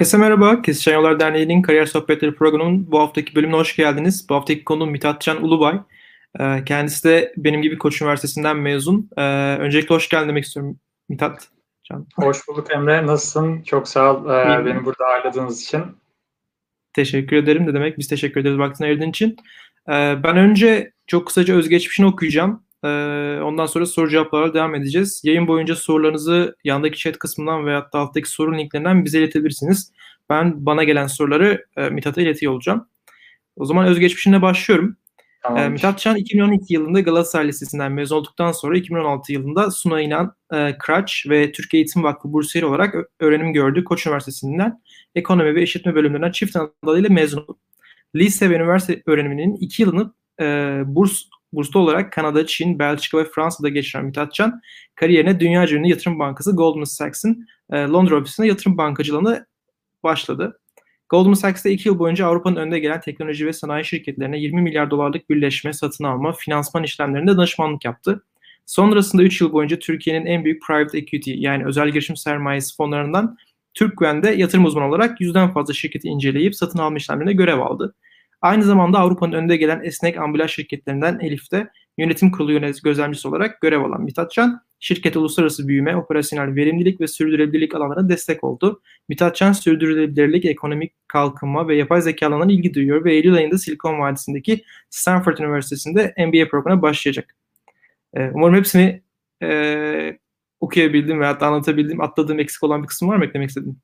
Herkese merhaba. Kesişen Yollar Derneği'nin Kariyer Sohbetleri programının bu haftaki bölümüne hoş geldiniz. Bu haftaki konuğum Mithatcan Ulubay. Ee, kendisi de benim gibi Koç Üniversitesi'nden mezun. Ee, öncelikle hoş geldin demek istiyorum Mithat. Can. Hoş bulduk Emre. Nasılsın? Çok sağ ol e, beni burada ağırladığınız için. Teşekkür ederim de demek. Biz teşekkür ederiz vaktini ayırdığın için. Ee, ben önce çok kısaca özgeçmişini okuyacağım. Ee, ondan sonra soru cevaplara devam edeceğiz. Yayın boyunca sorularınızı yandaki chat kısmından veya da alttaki soru linklerinden bize iletebilirsiniz. Ben bana gelen soruları e, Mithat'a iletiyor olacağım. O zaman özgeçmişine başlıyorum. Tamam. E, Mithat Can 2012 yılında Galatasaray Lisesi'nden mezun olduktan sonra 2016 yılında Suna İnan, e, Kıraç ve Türkiye Eğitim Vakfı Bursiyeri olarak öğrenim gördü Koç Üniversitesi'nden ekonomi ve işletme bölümlerinden çift anadalıyla mezun oldu. Lise ve üniversite öğreniminin iki yılını e, burs burslu olarak Kanada, Çin, Belçika ve Fransa'da geçiren Mithat Can, kariyerine dünya ünlü yatırım bankası Goldman Sachs'ın e, Londra ofisinde yatırım bankacılığına başladı. Goldman Sachs'ta iki yıl boyunca Avrupa'nın önde gelen teknoloji ve sanayi şirketlerine 20 milyar dolarlık birleşme, satın alma, finansman işlemlerinde danışmanlık yaptı. Sonrasında 3 yıl boyunca Türkiye'nin en büyük private equity yani özel girişim sermayesi fonlarından Türkven'de yatırım uzmanı olarak yüzden fazla şirketi inceleyip satın alma işlemlerinde görev aldı. Aynı zamanda Avrupa'nın önde gelen esnek ambulans şirketlerinden Elif'te yönetim kurulu gözlemcisi olarak görev alan Mithat Can, şirket uluslararası büyüme, operasyonel verimlilik ve sürdürülebilirlik alanlarına destek oldu. Mithat Can, sürdürülebilirlik, ekonomik kalkınma ve yapay zeka alanına ilgi duyuyor ve Eylül ayında Silikon Vadisi'ndeki Stanford Üniversitesi'nde MBA programına başlayacak. Ee, umarım hepsini e, okuyabildim veya anlatabildim, atladığım eksik olan bir kısım var mı eklemek istediğin?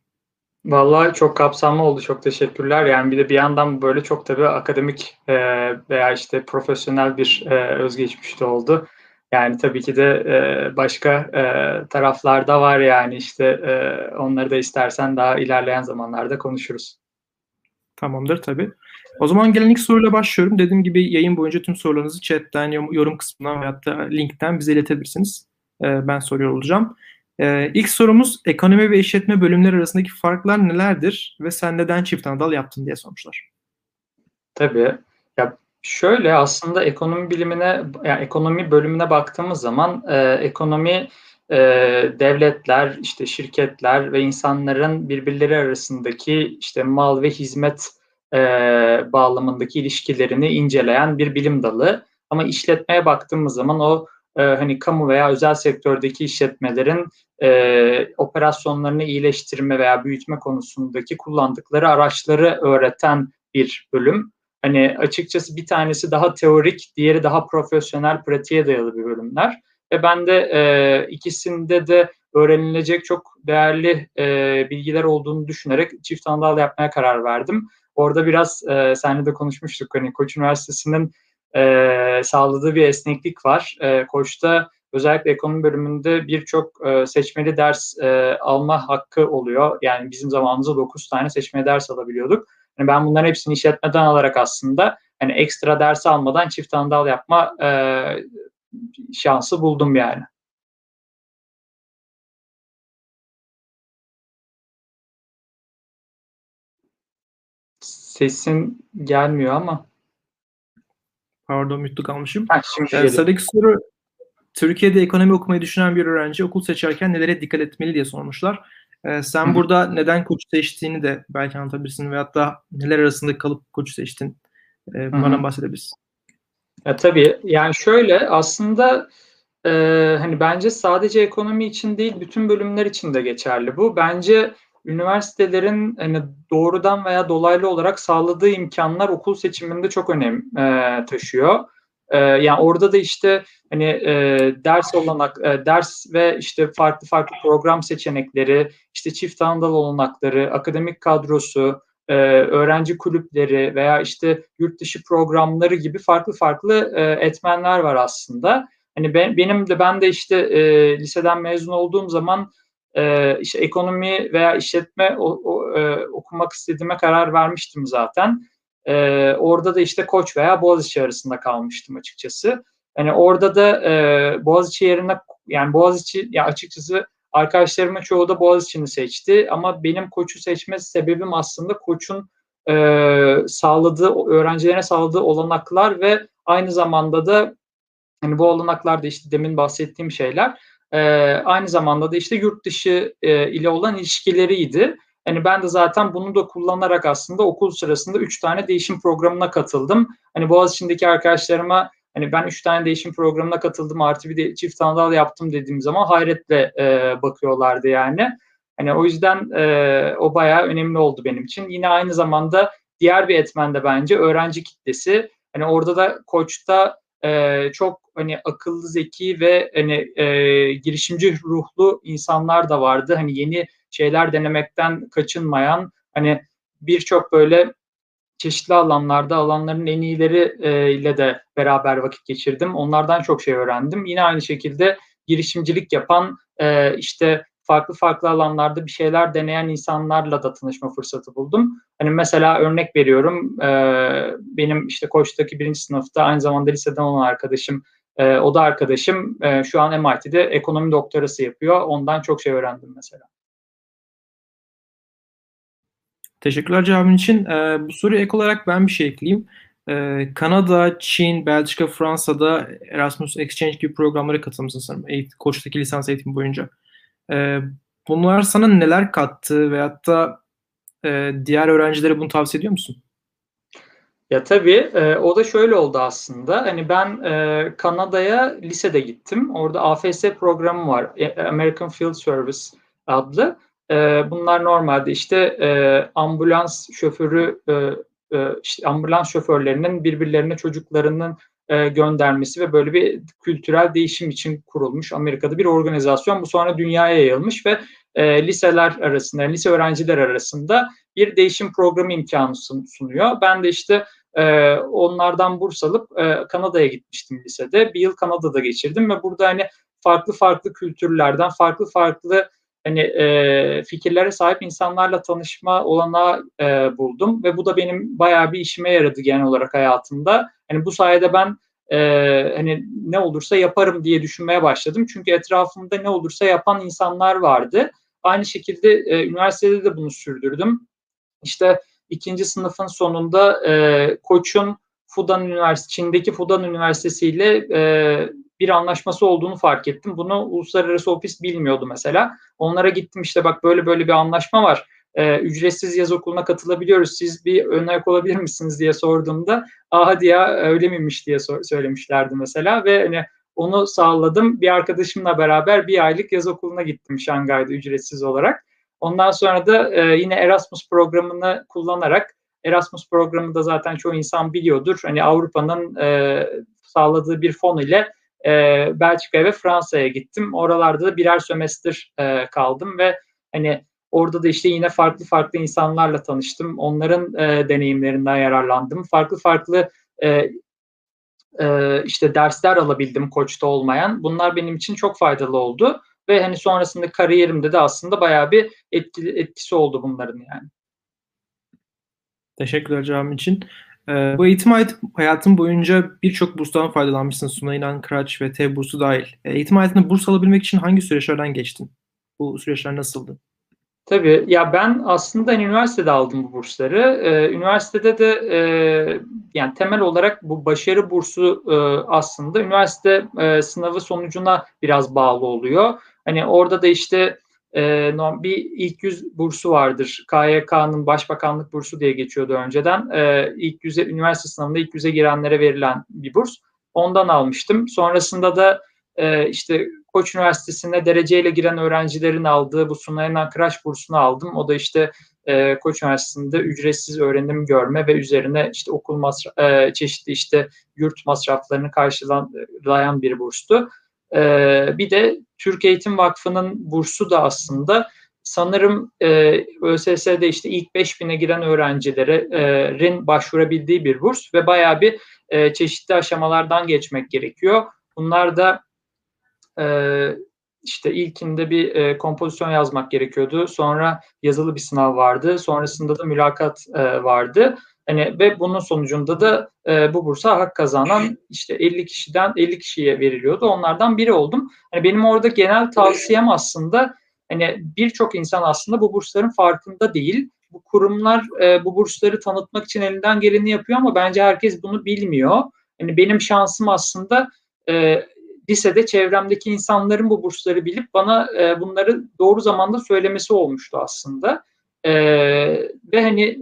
Vallahi çok kapsamlı oldu. Çok teşekkürler. Yani bir de bir yandan böyle çok tabii akademik e, veya işte profesyonel bir e, özgeçmiş de oldu. Yani tabii ki de e, başka e, taraflarda var yani işte e, onları da istersen daha ilerleyen zamanlarda konuşuruz. Tamamdır tabii. O zaman gelen ilk soruyla başlıyorum. Dediğim gibi yayın boyunca tüm sorularınızı chatten, yorum kısmından veyahut da linkten bize iletebilirsiniz. E, ben soruyor olacağım. Ee, ilk sorumuz ekonomi ve işletme bölümleri arasındaki farklar nelerdir ve sen neden çift anadal yaptın diye sormuşlar. Tabii. Ya şöyle aslında ekonomi bilimine, yani ekonomi bölümüne baktığımız zaman e, ekonomi e, devletler, işte şirketler ve insanların birbirleri arasındaki işte mal ve hizmet e, bağlamındaki ilişkilerini inceleyen bir bilim dalı. Ama işletmeye baktığımız zaman o e, hani kamu veya özel sektördeki işletmelerin e, operasyonlarını iyileştirme veya büyütme konusundaki kullandıkları araçları öğreten bir bölüm. Hani açıkçası bir tanesi daha teorik, diğeri daha profesyonel, pratiğe dayalı bir bölümler. Ve ben de e, ikisinde de öğrenilecek çok değerli e, bilgiler olduğunu düşünerek çift anadal yapmaya karar verdim. Orada biraz e, seninle de konuşmuştuk. Hani Koç Üniversitesi'nin e, sağladığı bir esneklik var. E, Koç'ta özellikle ekonomi bölümünde birçok e, seçmeli ders e, alma hakkı oluyor. Yani bizim zamanımızda 9 tane seçmeli ders alabiliyorduk. Yani ben bunların hepsini işletmeden alarak aslında hani ekstra ders almadan çift andal yapma e, şansı buldum yani. Sesin gelmiyor ama. Pardon mutlu kalmışım. Ha, şimdi ee, sıradaki soru Türkiye'de ekonomi okumayı düşünen bir öğrenci okul seçerken nelere dikkat etmeli diye sormuşlar. Ee, sen Hı. burada neden koç seçtiğini de belki anlatabilirsin veyahut da neler arasında kalıp koç seçtin. Ee, bunlardan bahsedebilirsin. Ya, tabii yani şöyle aslında e, hani bence sadece ekonomi için değil bütün bölümler için de geçerli bu. Bence üniversitelerin hani doğrudan veya dolaylı olarak sağladığı imkanlar okul seçiminde çok önem e, taşıyor. E, yani orada da işte hani e, ders olanak, e, ders ve işte farklı farklı program seçenekleri, işte çift andal olanakları, akademik kadrosu, e, öğrenci kulüpleri veya işte yurt dışı programları gibi farklı farklı e, etmenler var aslında. Hani ben, benim de ben de işte e, liseden mezun olduğum zaman e, işte ekonomi veya işletme o, o, e, okumak istediğime karar vermiştim zaten. E, orada da işte Koç veya Boğaziçi arasında kalmıştım açıkçası. Hani orada da e, Boğaziçi yerine yani Boğaziçi ya açıkçası arkadaşlarımın çoğu da Boğaziçi'ni seçti ama benim Koç'u seçme sebebim aslında Koç'un e, sağladığı öğrencilerine sağladığı olanaklar ve aynı zamanda da hani bu olanaklar da işte demin bahsettiğim şeyler e, aynı zamanda da işte yurt dışı e, ile olan ilişkileriydi. Hani ben de zaten bunu da kullanarak aslında okul sırasında 3 tane değişim programına katıldım. Hani Boğaziçi'ndeki arkadaşlarıma hani ben 3 tane değişim programına katıldım artı bir de çift anadal yaptım dediğim zaman hayretle e, bakıyorlardı yani. Hani o yüzden e, o bayağı önemli oldu benim için. Yine aynı zamanda diğer bir etmen de bence öğrenci kitlesi. Hani orada da koçta e, çok hani akıllı, zeki ve hani e, girişimci ruhlu insanlar da vardı. Hani yeni şeyler denemekten kaçınmayan hani birçok böyle çeşitli alanlarda alanların en iyileri e, ile de beraber vakit geçirdim. Onlardan çok şey öğrendim. Yine aynı şekilde girişimcilik yapan e, işte farklı farklı alanlarda bir şeyler deneyen insanlarla da tanışma fırsatı buldum. Hani mesela örnek veriyorum e, benim işte Koç'taki birinci sınıfta aynı zamanda liseden olan arkadaşım e, o da arkadaşım e, şu an MIT'de ekonomi doktorası yapıyor. Ondan çok şey öğrendim mesela. Teşekkürler cevabın için. Ee, bu soruya ek olarak ben bir şey ekleyeyim. Ee, Kanada, Çin, Belçika, Fransa'da Erasmus Exchange gibi programlara katılmışsın sanırım. Eğitim, Koç'taki lisans eğitimi boyunca. Ee, bunlar sana neler kattı veyahut da e, diğer öğrencilere bunu tavsiye ediyor musun? Ya tabii e, o da şöyle oldu aslında. Hani ben e, Kanada'ya lisede gittim. Orada AFS programı var. E, American Field Service adlı. E, bunlar normalde işte e, ambulans şoförü e, e, işte ambulans şoförlerinin birbirlerine çocuklarının e, göndermesi ve böyle bir kültürel değişim için kurulmuş Amerika'da bir organizasyon. Bu sonra dünyaya yayılmış ve e, liseler arasında, yani lise öğrenciler arasında bir değişim programı imkanı sunuyor. Ben de işte e, onlardan burs alıp e, Kanada'ya gitmiştim lisede. Bir yıl Kanada'da geçirdim ve burada hani farklı farklı kültürlerden, farklı farklı hani e, fikirlere sahip insanlarla tanışma olanağı e, buldum ve bu da benim bayağı bir işime yaradı genel olarak hayatımda. Hani bu sayede ben e, hani ne olursa yaparım diye düşünmeye başladım. Çünkü etrafımda ne olursa yapan insanlar vardı. Aynı şekilde e, üniversitede de bunu sürdürdüm. İşte ikinci sınıfın sonunda e, Koç'un Fudan Üniversitesi, Çin'deki Fudan Üniversitesi ile e, bir anlaşması olduğunu fark ettim. Bunu uluslararası ofis bilmiyordu mesela. Onlara gittim işte bak böyle böyle bir anlaşma var. Ee, ücretsiz yaz okuluna katılabiliyoruz. Siz bir ayak olabilir misiniz diye sorduğumda aa hadi ya öyle miymiş diye so- söylemişlerdi mesela ve hani onu sağladım. Bir arkadaşımla beraber bir aylık yaz okuluna gittim Şangay'da ücretsiz olarak. Ondan sonra da e, yine Erasmus programını kullanarak Erasmus programı da zaten çoğu insan biliyordur. Hani Avrupa'nın e, sağladığı bir fon ile e, Belçika'ya ve Fransa'ya gittim. Oralarda da birer sömestr e, kaldım ve hani orada da işte yine farklı farklı insanlarla tanıştım. Onların e, deneyimlerinden yararlandım. Farklı farklı e, e, işte dersler alabildim koçta olmayan. Bunlar benim için çok faydalı oldu ve hani sonrasında kariyerimde de aslında bayağı bir etki, etkisi oldu bunların yani. Teşekkürler cevabın için. Ee, bu eğitim hayatın boyunca birçok burstan faydalanmışsın. Suna İnan Kıraç ve TEV bursu dahil. Ee, eğitim hayatında burs alabilmek için hangi süreçlerden geçtin? Bu süreçler nasıldı? Tabii ya ben aslında hani üniversitede aldım bu bursları. Ee, üniversitede de e, yani temel olarak bu başarı bursu e, aslında üniversite e, sınavı sonucuna biraz bağlı oluyor. Hani orada da işte e, bir ilk yüz bursu vardır. KYK'nın başbakanlık bursu diye geçiyordu önceden. E, ilk yüze üniversite sınavında ilk yüze girenlere verilen bir burs. Ondan almıştım. Sonrasında da e, işte Koç Üniversitesi'ne dereceyle giren öğrencilerin aldığı bu Sunayanan Crash bursunu aldım. O da işte e, Koç Üniversitesi'nde ücretsiz öğrenim görme ve üzerine işte okul masraf, e, çeşitli işte yurt masraflarını karşılayan bir burstu. E, bir de Türk Eğitim Vakfı'nın bursu da aslında sanırım e, ÖSS'de işte ilk 5000'e giren öğrencilerin başvurabildiği bir burs ve bayağı bir e, çeşitli aşamalardan geçmek gerekiyor. Bunlar da e, işte ilkinde bir e, kompozisyon yazmak gerekiyordu. Sonra yazılı bir sınav vardı. Sonrasında da mülakat e, vardı. Hani ve bunun sonucunda da e, bu bursa hak kazanan işte 50 kişiden 50 kişiye veriliyordu. Onlardan biri oldum. Hani benim orada genel tavsiyem aslında hani birçok insan aslında bu bursların farkında değil. Bu kurumlar e, bu bursları tanıtmak için elinden geleni yapıyor ama bence herkes bunu bilmiyor. Hani benim şansım aslında e, lisede çevremdeki insanların bu bursları bilip bana e, bunları doğru zamanda söylemesi olmuştu aslında. E, ve hani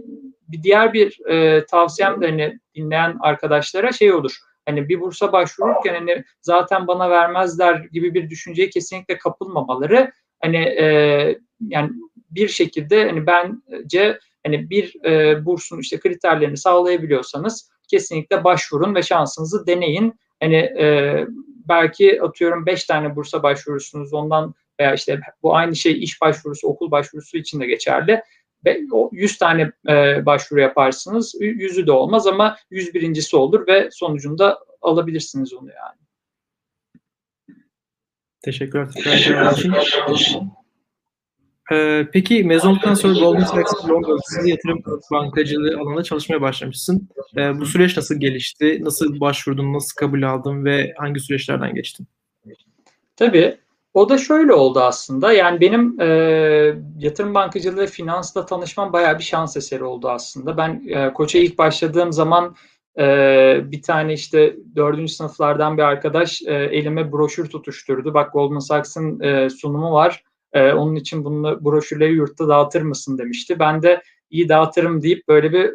bir diğer bir e, tavsiyem de hani dinleyen arkadaşlara şey olur. Hani bir bursa başvururken hani zaten bana vermezler gibi bir düşünceye kesinlikle kapılmamaları. Hani e, yani bir şekilde hani bence hani bir e, bursun işte kriterlerini sağlayabiliyorsanız kesinlikle başvurun ve şansınızı deneyin. Hani e, belki atıyorum 5 tane bursa başvurursunuz ondan veya işte bu aynı şey iş başvurusu, okul başvurusu için de geçerli. Ve 100 tane e, başvuru yaparsınız. Yüzü de olmaz ama 101.si olur ve sonucunda alabilirsiniz onu yani. Teşekkürler. Teşekkürler. Ee, peki mezun olduktan sonra Goldman Sachs Londra'da yatırım bankacılığı alanında çalışmaya başlamışsın. Ee, bu süreç nasıl gelişti? Nasıl başvurdun? Nasıl kabul aldın? Ve hangi süreçlerden geçtin? Tabii. O da şöyle oldu aslında. Yani benim e, yatırım bankacılığı finansla tanışmam bayağı bir şans eseri oldu aslında. Ben e, Koç'a ilk başladığım zaman e, bir tane işte dördüncü sınıflardan bir arkadaş e, elime broşür tutuşturdu. Bak Goldman Sachs'ın e, sunumu var e, onun için bunu broşürleri yurtta dağıtır mısın demişti. Ben de iyi dağıtırım deyip böyle bir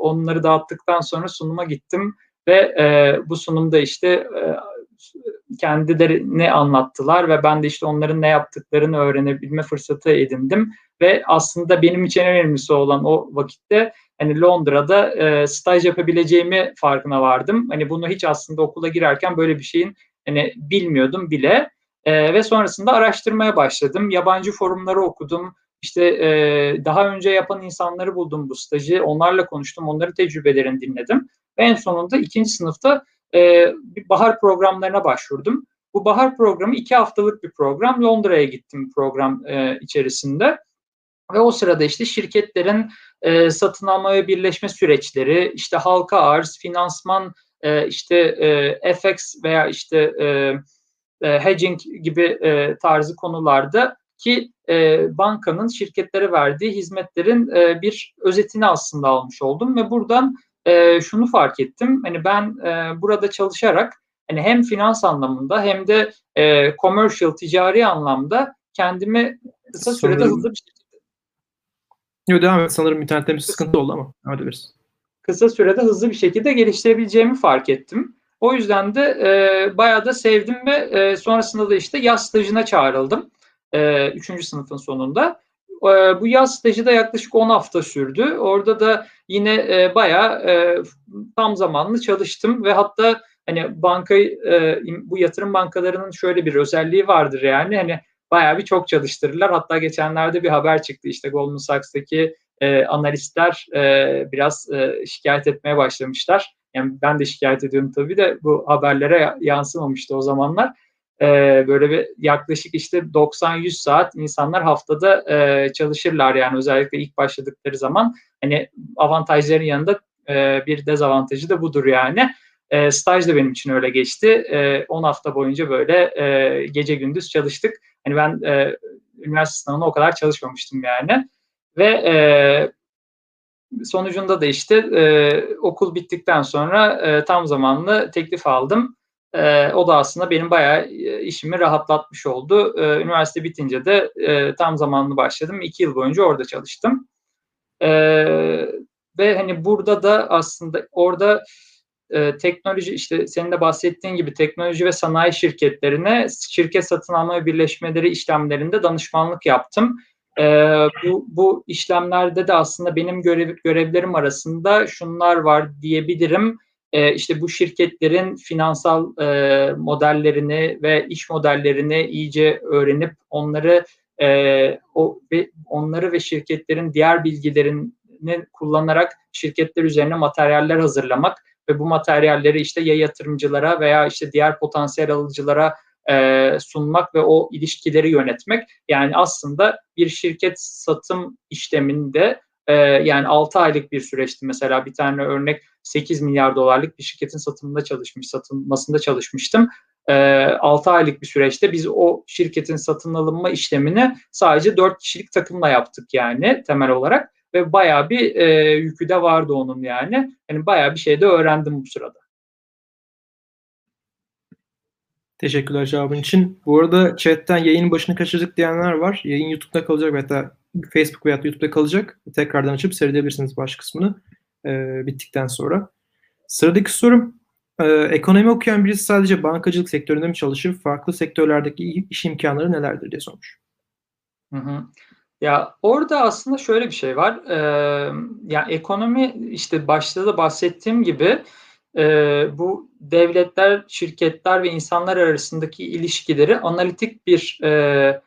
onları dağıttıktan sonra sunuma gittim ve e, bu sunumda işte e, kendilerini anlattılar ve ben de işte onların ne yaptıklarını öğrenebilme fırsatı edindim ve aslında benim için en önemlisi olan o vakitte hani Londra'da e, staj yapabileceğimi farkına vardım. Hani bunu hiç aslında okula girerken böyle bir şeyin hani bilmiyordum bile. E, ve sonrasında araştırmaya başladım. Yabancı forumları okudum. İşte e, daha önce yapan insanları buldum bu stajı. Onlarla konuştum. Onların tecrübelerini dinledim. Ve en sonunda ikinci sınıfta e, bir bahar programlarına başvurdum. Bu bahar programı iki haftalık bir program. Londra'ya gittim program e, içerisinde. Ve o sırada işte şirketlerin e, satın alma ve birleşme süreçleri, işte halka arz, finansman, e, işte e, FX veya işte e, e, hedging gibi e, tarzı konularda ki e, bankanın şirketlere verdiği hizmetlerin e, bir özetini aslında almış oldum ve buradan e, şunu fark ettim. Hani ben e, burada çalışarak hani hem finans anlamında hem de e, commercial ticari anlamda kendimi kısa sürede Sanırım- hızlı bir şekilde Yok devam et. Sanırım internette bir sıkıntı oldu ama. Hadi veririz. kısa sürede hızlı bir şekilde geliştirebileceğimi fark ettim. O yüzden de e, bayağı da sevdim ve e, sonrasında da işte yaz stajına çağrıldım. E, üçüncü sınıfın sonunda. E, bu yaz stajı da yaklaşık 10 hafta sürdü. Orada da yine e, bayağı e, tam zamanlı çalıştım ve hatta hani bankayı e, bu yatırım bankalarının şöyle bir özelliği vardır yani hani bayağı bir çok çalıştırırlar. Hatta geçenlerde bir haber çıktı işte Goldman Sachs'taki e, analistler e, biraz e, şikayet etmeye başlamışlar. Yani ben de şikayet ediyorum tabii de bu haberlere yansımamıştı o zamanlar. Ee, böyle bir yaklaşık işte 90-100 saat insanlar haftada e, çalışırlar yani özellikle ilk başladıkları zaman. Hani avantajların yanında e, bir dezavantajı da budur yani. E, staj da benim için öyle geçti. E, 10 hafta boyunca böyle e, gece gündüz çalıştık. Hani ben e, üniversite sınavına o kadar çalışmamıştım yani. Ve e, sonucunda da işte e, okul bittikten sonra e, tam zamanlı teklif aldım. E, o da aslında benim bayağı işimi rahatlatmış oldu. E, üniversite bitince de e, tam zamanlı başladım. İki yıl boyunca orada çalıştım. E, ve hani burada da aslında orada e, teknoloji işte senin de bahsettiğin gibi teknoloji ve sanayi şirketlerine şirket satın alma ve birleşmeleri işlemlerinde danışmanlık yaptım. Ee, bu, bu işlemlerde de aslında benim görev, görevlerim arasında şunlar var diyebilirim. Ee, işte bu şirketlerin finansal e, modellerini ve iş modellerini iyice öğrenip onları e, o ve onları ve şirketlerin diğer bilgilerini kullanarak şirketler üzerine materyaller hazırlamak ve bu materyalleri işte ya yatırımcılara veya işte diğer potansiyel alıcılara e, sunmak ve o ilişkileri yönetmek. Yani aslında bir şirket satım işleminde e, yani 6 aylık bir süreçti mesela bir tane örnek 8 milyar dolarlık bir şirketin satımında çalışmış, satılmasında çalışmıştım. E, 6 aylık bir süreçte biz o şirketin satın alınma işlemini sadece 4 kişilik takımla yaptık yani temel olarak ve bayağı bir e, yükü de vardı onun yani. Yani bayağı bir şey de öğrendim bu sırada. Teşekkürler cevabın için. Bu arada chatten yayının başını kaçırdık diyenler var. Yayın YouTube'da kalacak hatta Facebook veya YouTube'da kalacak. Tekrardan açıp seyredebilirsiniz baş kısmını e, bittikten sonra. Sıradaki sorum ee, ekonomi okuyan birisi sadece bankacılık sektöründe mi çalışır? Farklı sektörlerdeki iş imkanları nelerdir diye sormuş. Hı hı. Ya orada aslında şöyle bir şey var. Ee, ya ekonomi işte başta da bahsettiğim gibi e, bu devletler, şirketler ve insanlar arasındaki ilişkileri analitik bir e,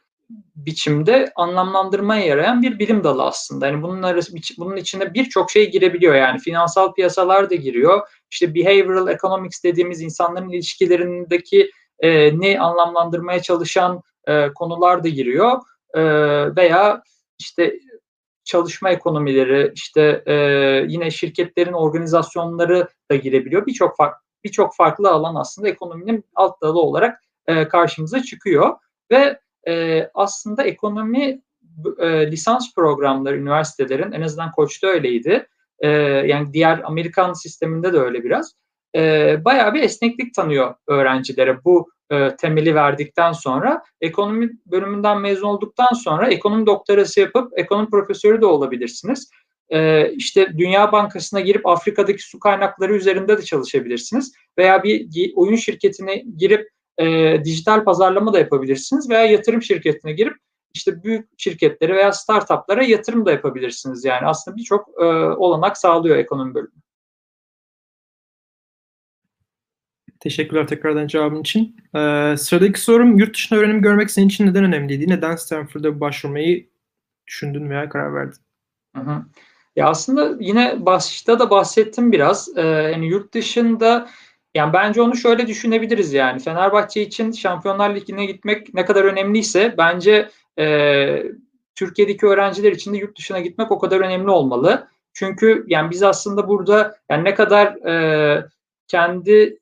biçimde anlamlandırmaya yarayan bir bilim dalı aslında. Yani bunun arası bunun içinde birçok şey girebiliyor yani finansal piyasalar da giriyor. İşte behavioral economics dediğimiz insanların ilişkilerindeki e, ne anlamlandırmaya çalışan e, konular da giriyor. E, veya işte çalışma ekonomileri, işte e, yine şirketlerin organizasyonları da girebiliyor. Birçok farklı birçok farklı alan aslında ekonominin alt dalı olarak e, karşımıza çıkıyor ve e, aslında ekonomi e, lisans programları üniversitelerin en azından Koç'ta öyleydi. E, yani diğer Amerikan sisteminde de öyle biraz. E, bayağı bir esneklik tanıyor öğrencilere bu e, temeli verdikten sonra ekonomi bölümünden mezun olduktan sonra ekonomi doktorası yapıp ekonomi profesörü de olabilirsiniz. E, işte Dünya Bankası'na girip Afrika'daki su kaynakları üzerinde de çalışabilirsiniz. Veya bir oyun şirketine girip e, dijital pazarlama da yapabilirsiniz veya yatırım şirketine girip işte büyük şirketlere veya startuplara yatırım da yapabilirsiniz. Yani aslında birçok e, olanak sağlıyor ekonomi bölümü. Teşekkürler tekrardan cevabın için. Ee, sıradaki sorum yurt dışında öğrenim görmek senin için neden önemliydi? Neden Stanford'a başvurmayı düşündün veya karar verdin? Hı hı. Ya aslında yine başta da bahsettim biraz. Ee, yani yurt dışında yani bence onu şöyle düşünebiliriz yani. Fenerbahçe için Şampiyonlar Ligi'ne gitmek ne kadar önemliyse bence e, Türkiye'deki öğrenciler için de yurt dışına gitmek o kadar önemli olmalı. Çünkü yani biz aslında burada yani ne kadar e, kendi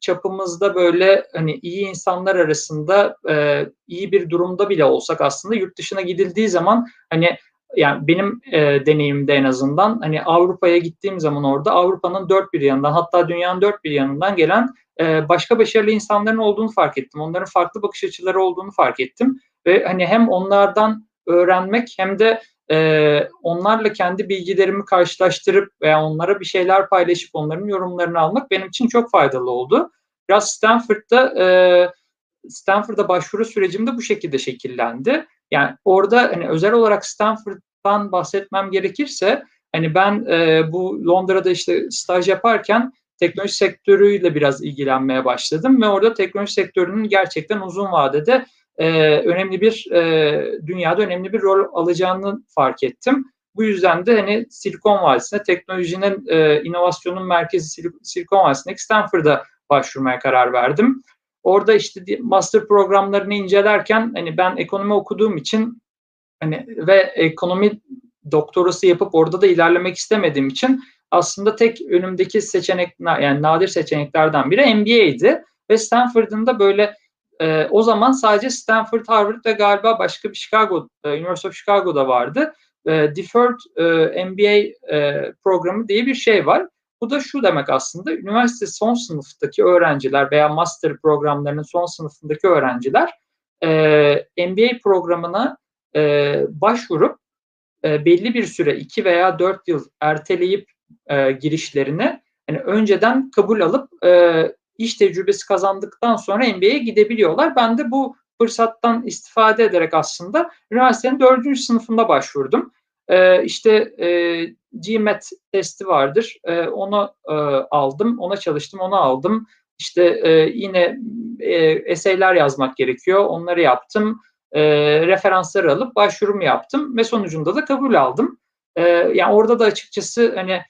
çapımızda böyle hani iyi insanlar arasında e, iyi bir durumda bile olsak aslında yurt dışına gidildiği zaman hani yani benim e, deneyimde en azından hani Avrupa'ya gittiğim zaman orada Avrupa'nın dört bir yanından hatta dünyanın dört bir yanından gelen e, başka başarılı insanların olduğunu fark ettim. Onların farklı bakış açıları olduğunu fark ettim ve hani hem onlardan öğrenmek hem de onlarla kendi bilgilerimi karşılaştırıp veya onlara bir şeyler paylaşıp onların yorumlarını almak benim için çok faydalı oldu. Biraz Stanford'da e, Stanford'a başvuru sürecim de bu şekilde şekillendi. Yani orada hani özel olarak Stanford'dan bahsetmem gerekirse hani ben bu Londra'da işte staj yaparken teknoloji sektörüyle biraz ilgilenmeye başladım ve orada teknoloji sektörünün gerçekten uzun vadede e, önemli bir e, dünyada önemli bir rol alacağını fark ettim. Bu yüzden de hani Silikon Vadisi'ne teknolojinin e, inovasyonun merkezi Silikon Vadisi'ndeki Stanford'a başvurmaya karar verdim. Orada işte master programlarını incelerken hani ben ekonomi okuduğum için hani ve ekonomi doktorası yapıp orada da ilerlemek istemediğim için aslında tek önümdeki seçenek yani nadir seçeneklerden biri MBA'ydi ve Stanford'ın da böyle e, o zaman sadece Stanford, Harvard ve galiba başka bir Chicago, e, University of Chicago'da vardı. E, Deferred e, MBA e, programı diye bir şey var. Bu da şu demek aslında, üniversite son sınıftaki öğrenciler veya master programlarının son sınıfındaki öğrenciler e, MBA programına e, başvurup e, belli bir süre, iki veya dört yıl erteleyip e, girişlerini yani önceden kabul alıp e, iş tecrübesi kazandıktan sonra MBA'ye gidebiliyorlar. Ben de bu fırsattan istifade ederek aslında üniversitenin dördüncü sınıfında başvurdum. Ee, işte e, GMAT testi vardır. E, onu e, aldım, ona çalıştım, onu aldım. İşte e, yine e, eseyler yazmak gerekiyor. Onları yaptım. E, referansları alıp başvurumu yaptım ve sonucunda da kabul aldım. E, yani orada da açıkçası hani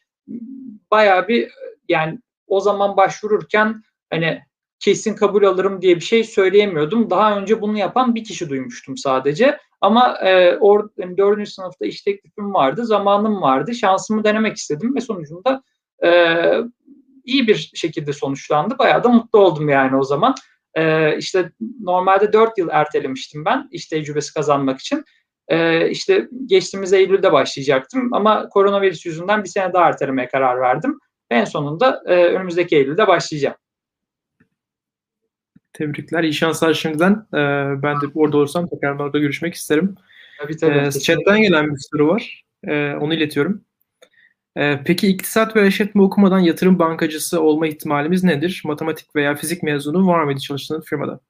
bayağı bir yani o zaman başvururken hani kesin kabul alırım diye bir şey söyleyemiyordum. Daha önce bunu yapan bir kişi duymuştum sadece. Ama e, or, yani dördüncü sınıfta iş teklifim vardı, zamanım vardı. Şansımı denemek istedim ve sonucunda e, iyi bir şekilde sonuçlandı. Bayağı da mutlu oldum yani o zaman. E, işte normalde dört yıl ertelemiştim ben iş tecrübesi kazanmak için. E, işte geçtiğimiz Eylül'de başlayacaktım ama koronavirüs yüzünden bir sene daha ertelemeye karar verdim. En sonunda e, önümüzdeki Eylül'de başlayacağım. Tebrikler. İyi şanslar şimdiden. Ee, ben de orada olursam tekrar orada görüşmek isterim. Tabii tabii. Ee, chatten gelen bir soru var. Ee, onu iletiyorum. Ee, peki iktisat ve işletme okumadan yatırım bankacısı olma ihtimalimiz nedir? Matematik veya fizik mezunu var mıydı çalıştığınız firmada?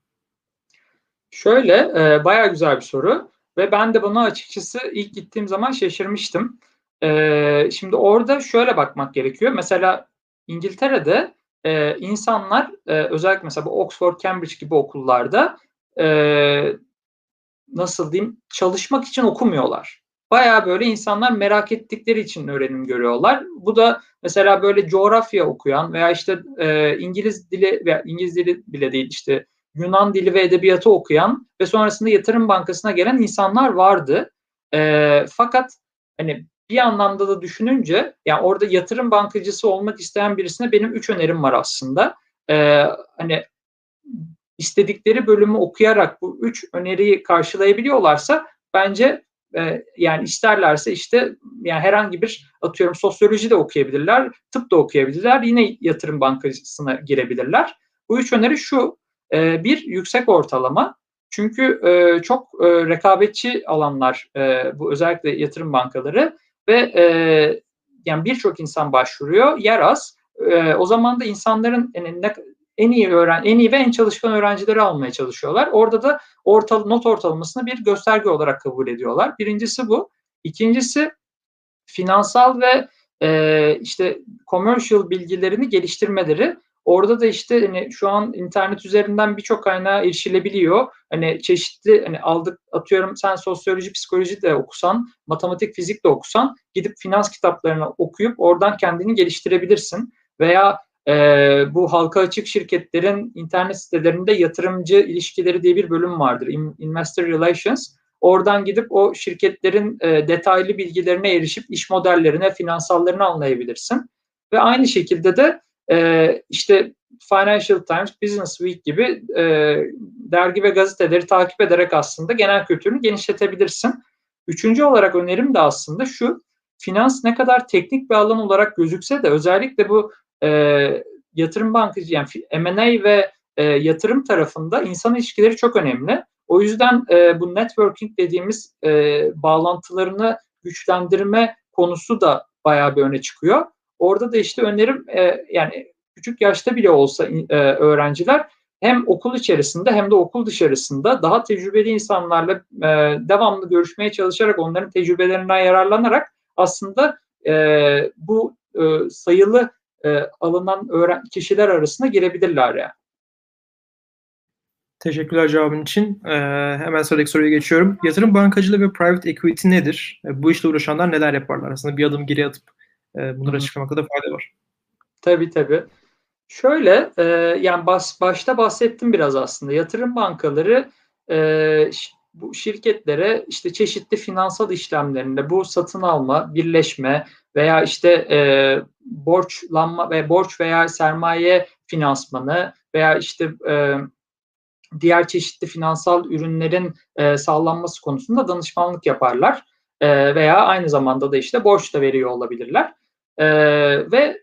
Şöyle, e, bayağı güzel bir soru ve ben de buna açıkçası ilk gittiğim zaman şaşırmıştım. E, şimdi orada şöyle bakmak gerekiyor. Mesela İngiltere'de e, insanlar e, özellikle mesela bu Oxford, Cambridge gibi okullarda e, nasıl diyeyim çalışmak için okumuyorlar. Baya böyle insanlar merak ettikleri için öğrenim görüyorlar. Bu da mesela böyle coğrafya okuyan veya işte e, İngiliz dili veya İngiliz dili bile değil işte Yunan dili ve edebiyatı okuyan ve sonrasında yatırım bankasına gelen insanlar vardı. E, fakat hani bir anlamda da düşününce yani orada yatırım bankacısı olmak isteyen birisine benim üç önerim var aslında. E, hani istedikleri bölümü okuyarak bu üç öneriyi karşılayabiliyorlarsa bence e, yani isterlerse işte yani herhangi bir atıyorum sosyoloji de okuyabilirler, tıp da okuyabilirler, yine yatırım bankacısına girebilirler. Bu üç öneri şu, e, bir yüksek ortalama, çünkü e, çok e, rekabetçi alanlar e, bu özellikle yatırım bankaları ve e, yani birçok insan başvuruyor, yer az. E, o zaman da insanların yani ne, en iyi öğren en iyi ve en çalışkan öğrencileri almaya çalışıyorlar. Orada da ortal not ortalamasını bir gösterge olarak kabul ediyorlar. Birincisi bu. İkincisi finansal ve e, işte commercial bilgilerini geliştirmeleri. Orada da işte hani şu an internet üzerinden birçok kaynağa erişilebiliyor. Hani çeşitli hani aldık atıyorum sen sosyoloji, psikoloji de okusan, matematik, fizik de okusan gidip finans kitaplarını okuyup oradan kendini geliştirebilirsin. Veya e, bu halka açık şirketlerin internet sitelerinde yatırımcı ilişkileri diye bir bölüm vardır. Investor Relations. Oradan gidip o şirketlerin e, detaylı bilgilerine erişip iş modellerine, finansallarını anlayabilirsin. Ve aynı şekilde de e, işte Financial Times, Business Week gibi e, dergi ve gazeteleri takip ederek aslında genel kültürünü genişletebilirsin. Üçüncü olarak önerim de aslında şu, finans ne kadar teknik bir alan olarak gözükse de özellikle bu e, yatırım bankacı yani M&A ve e, yatırım tarafında insan ilişkileri çok önemli. O yüzden e, bu networking dediğimiz e, bağlantılarını güçlendirme konusu da bayağı bir öne çıkıyor. Orada da işte önerim e, yani küçük yaşta bile olsa e, öğrenciler hem okul içerisinde hem de okul dışarısında daha tecrübeli insanlarla e, devamlı görüşmeye çalışarak onların tecrübelerinden yararlanarak aslında e, bu e, sayılı e, alınan öğren kişiler arasında girebilirler yani. Teşekkürler cevabın için. Ee, hemen sıradaki soruya geçiyorum. Yatırım bankacılığı ve private equity nedir? E, bu işle uğraşanlar neler yaparlar? Aslında bir adım geri atıp e, bunları açıklamakta da fayda var. Tabii tabii. Şöyle, e, yani bas, başta bahsettim biraz aslında. Yatırım bankaları e, bu şirketlere işte çeşitli finansal işlemlerinde bu satın alma, birleşme veya işte e, borçlanma ve borç veya sermaye finansmanı veya işte e, diğer çeşitli finansal ürünlerin e, sağlanması konusunda danışmanlık yaparlar e, veya aynı zamanda da işte borç da veriyor olabilirler e, ve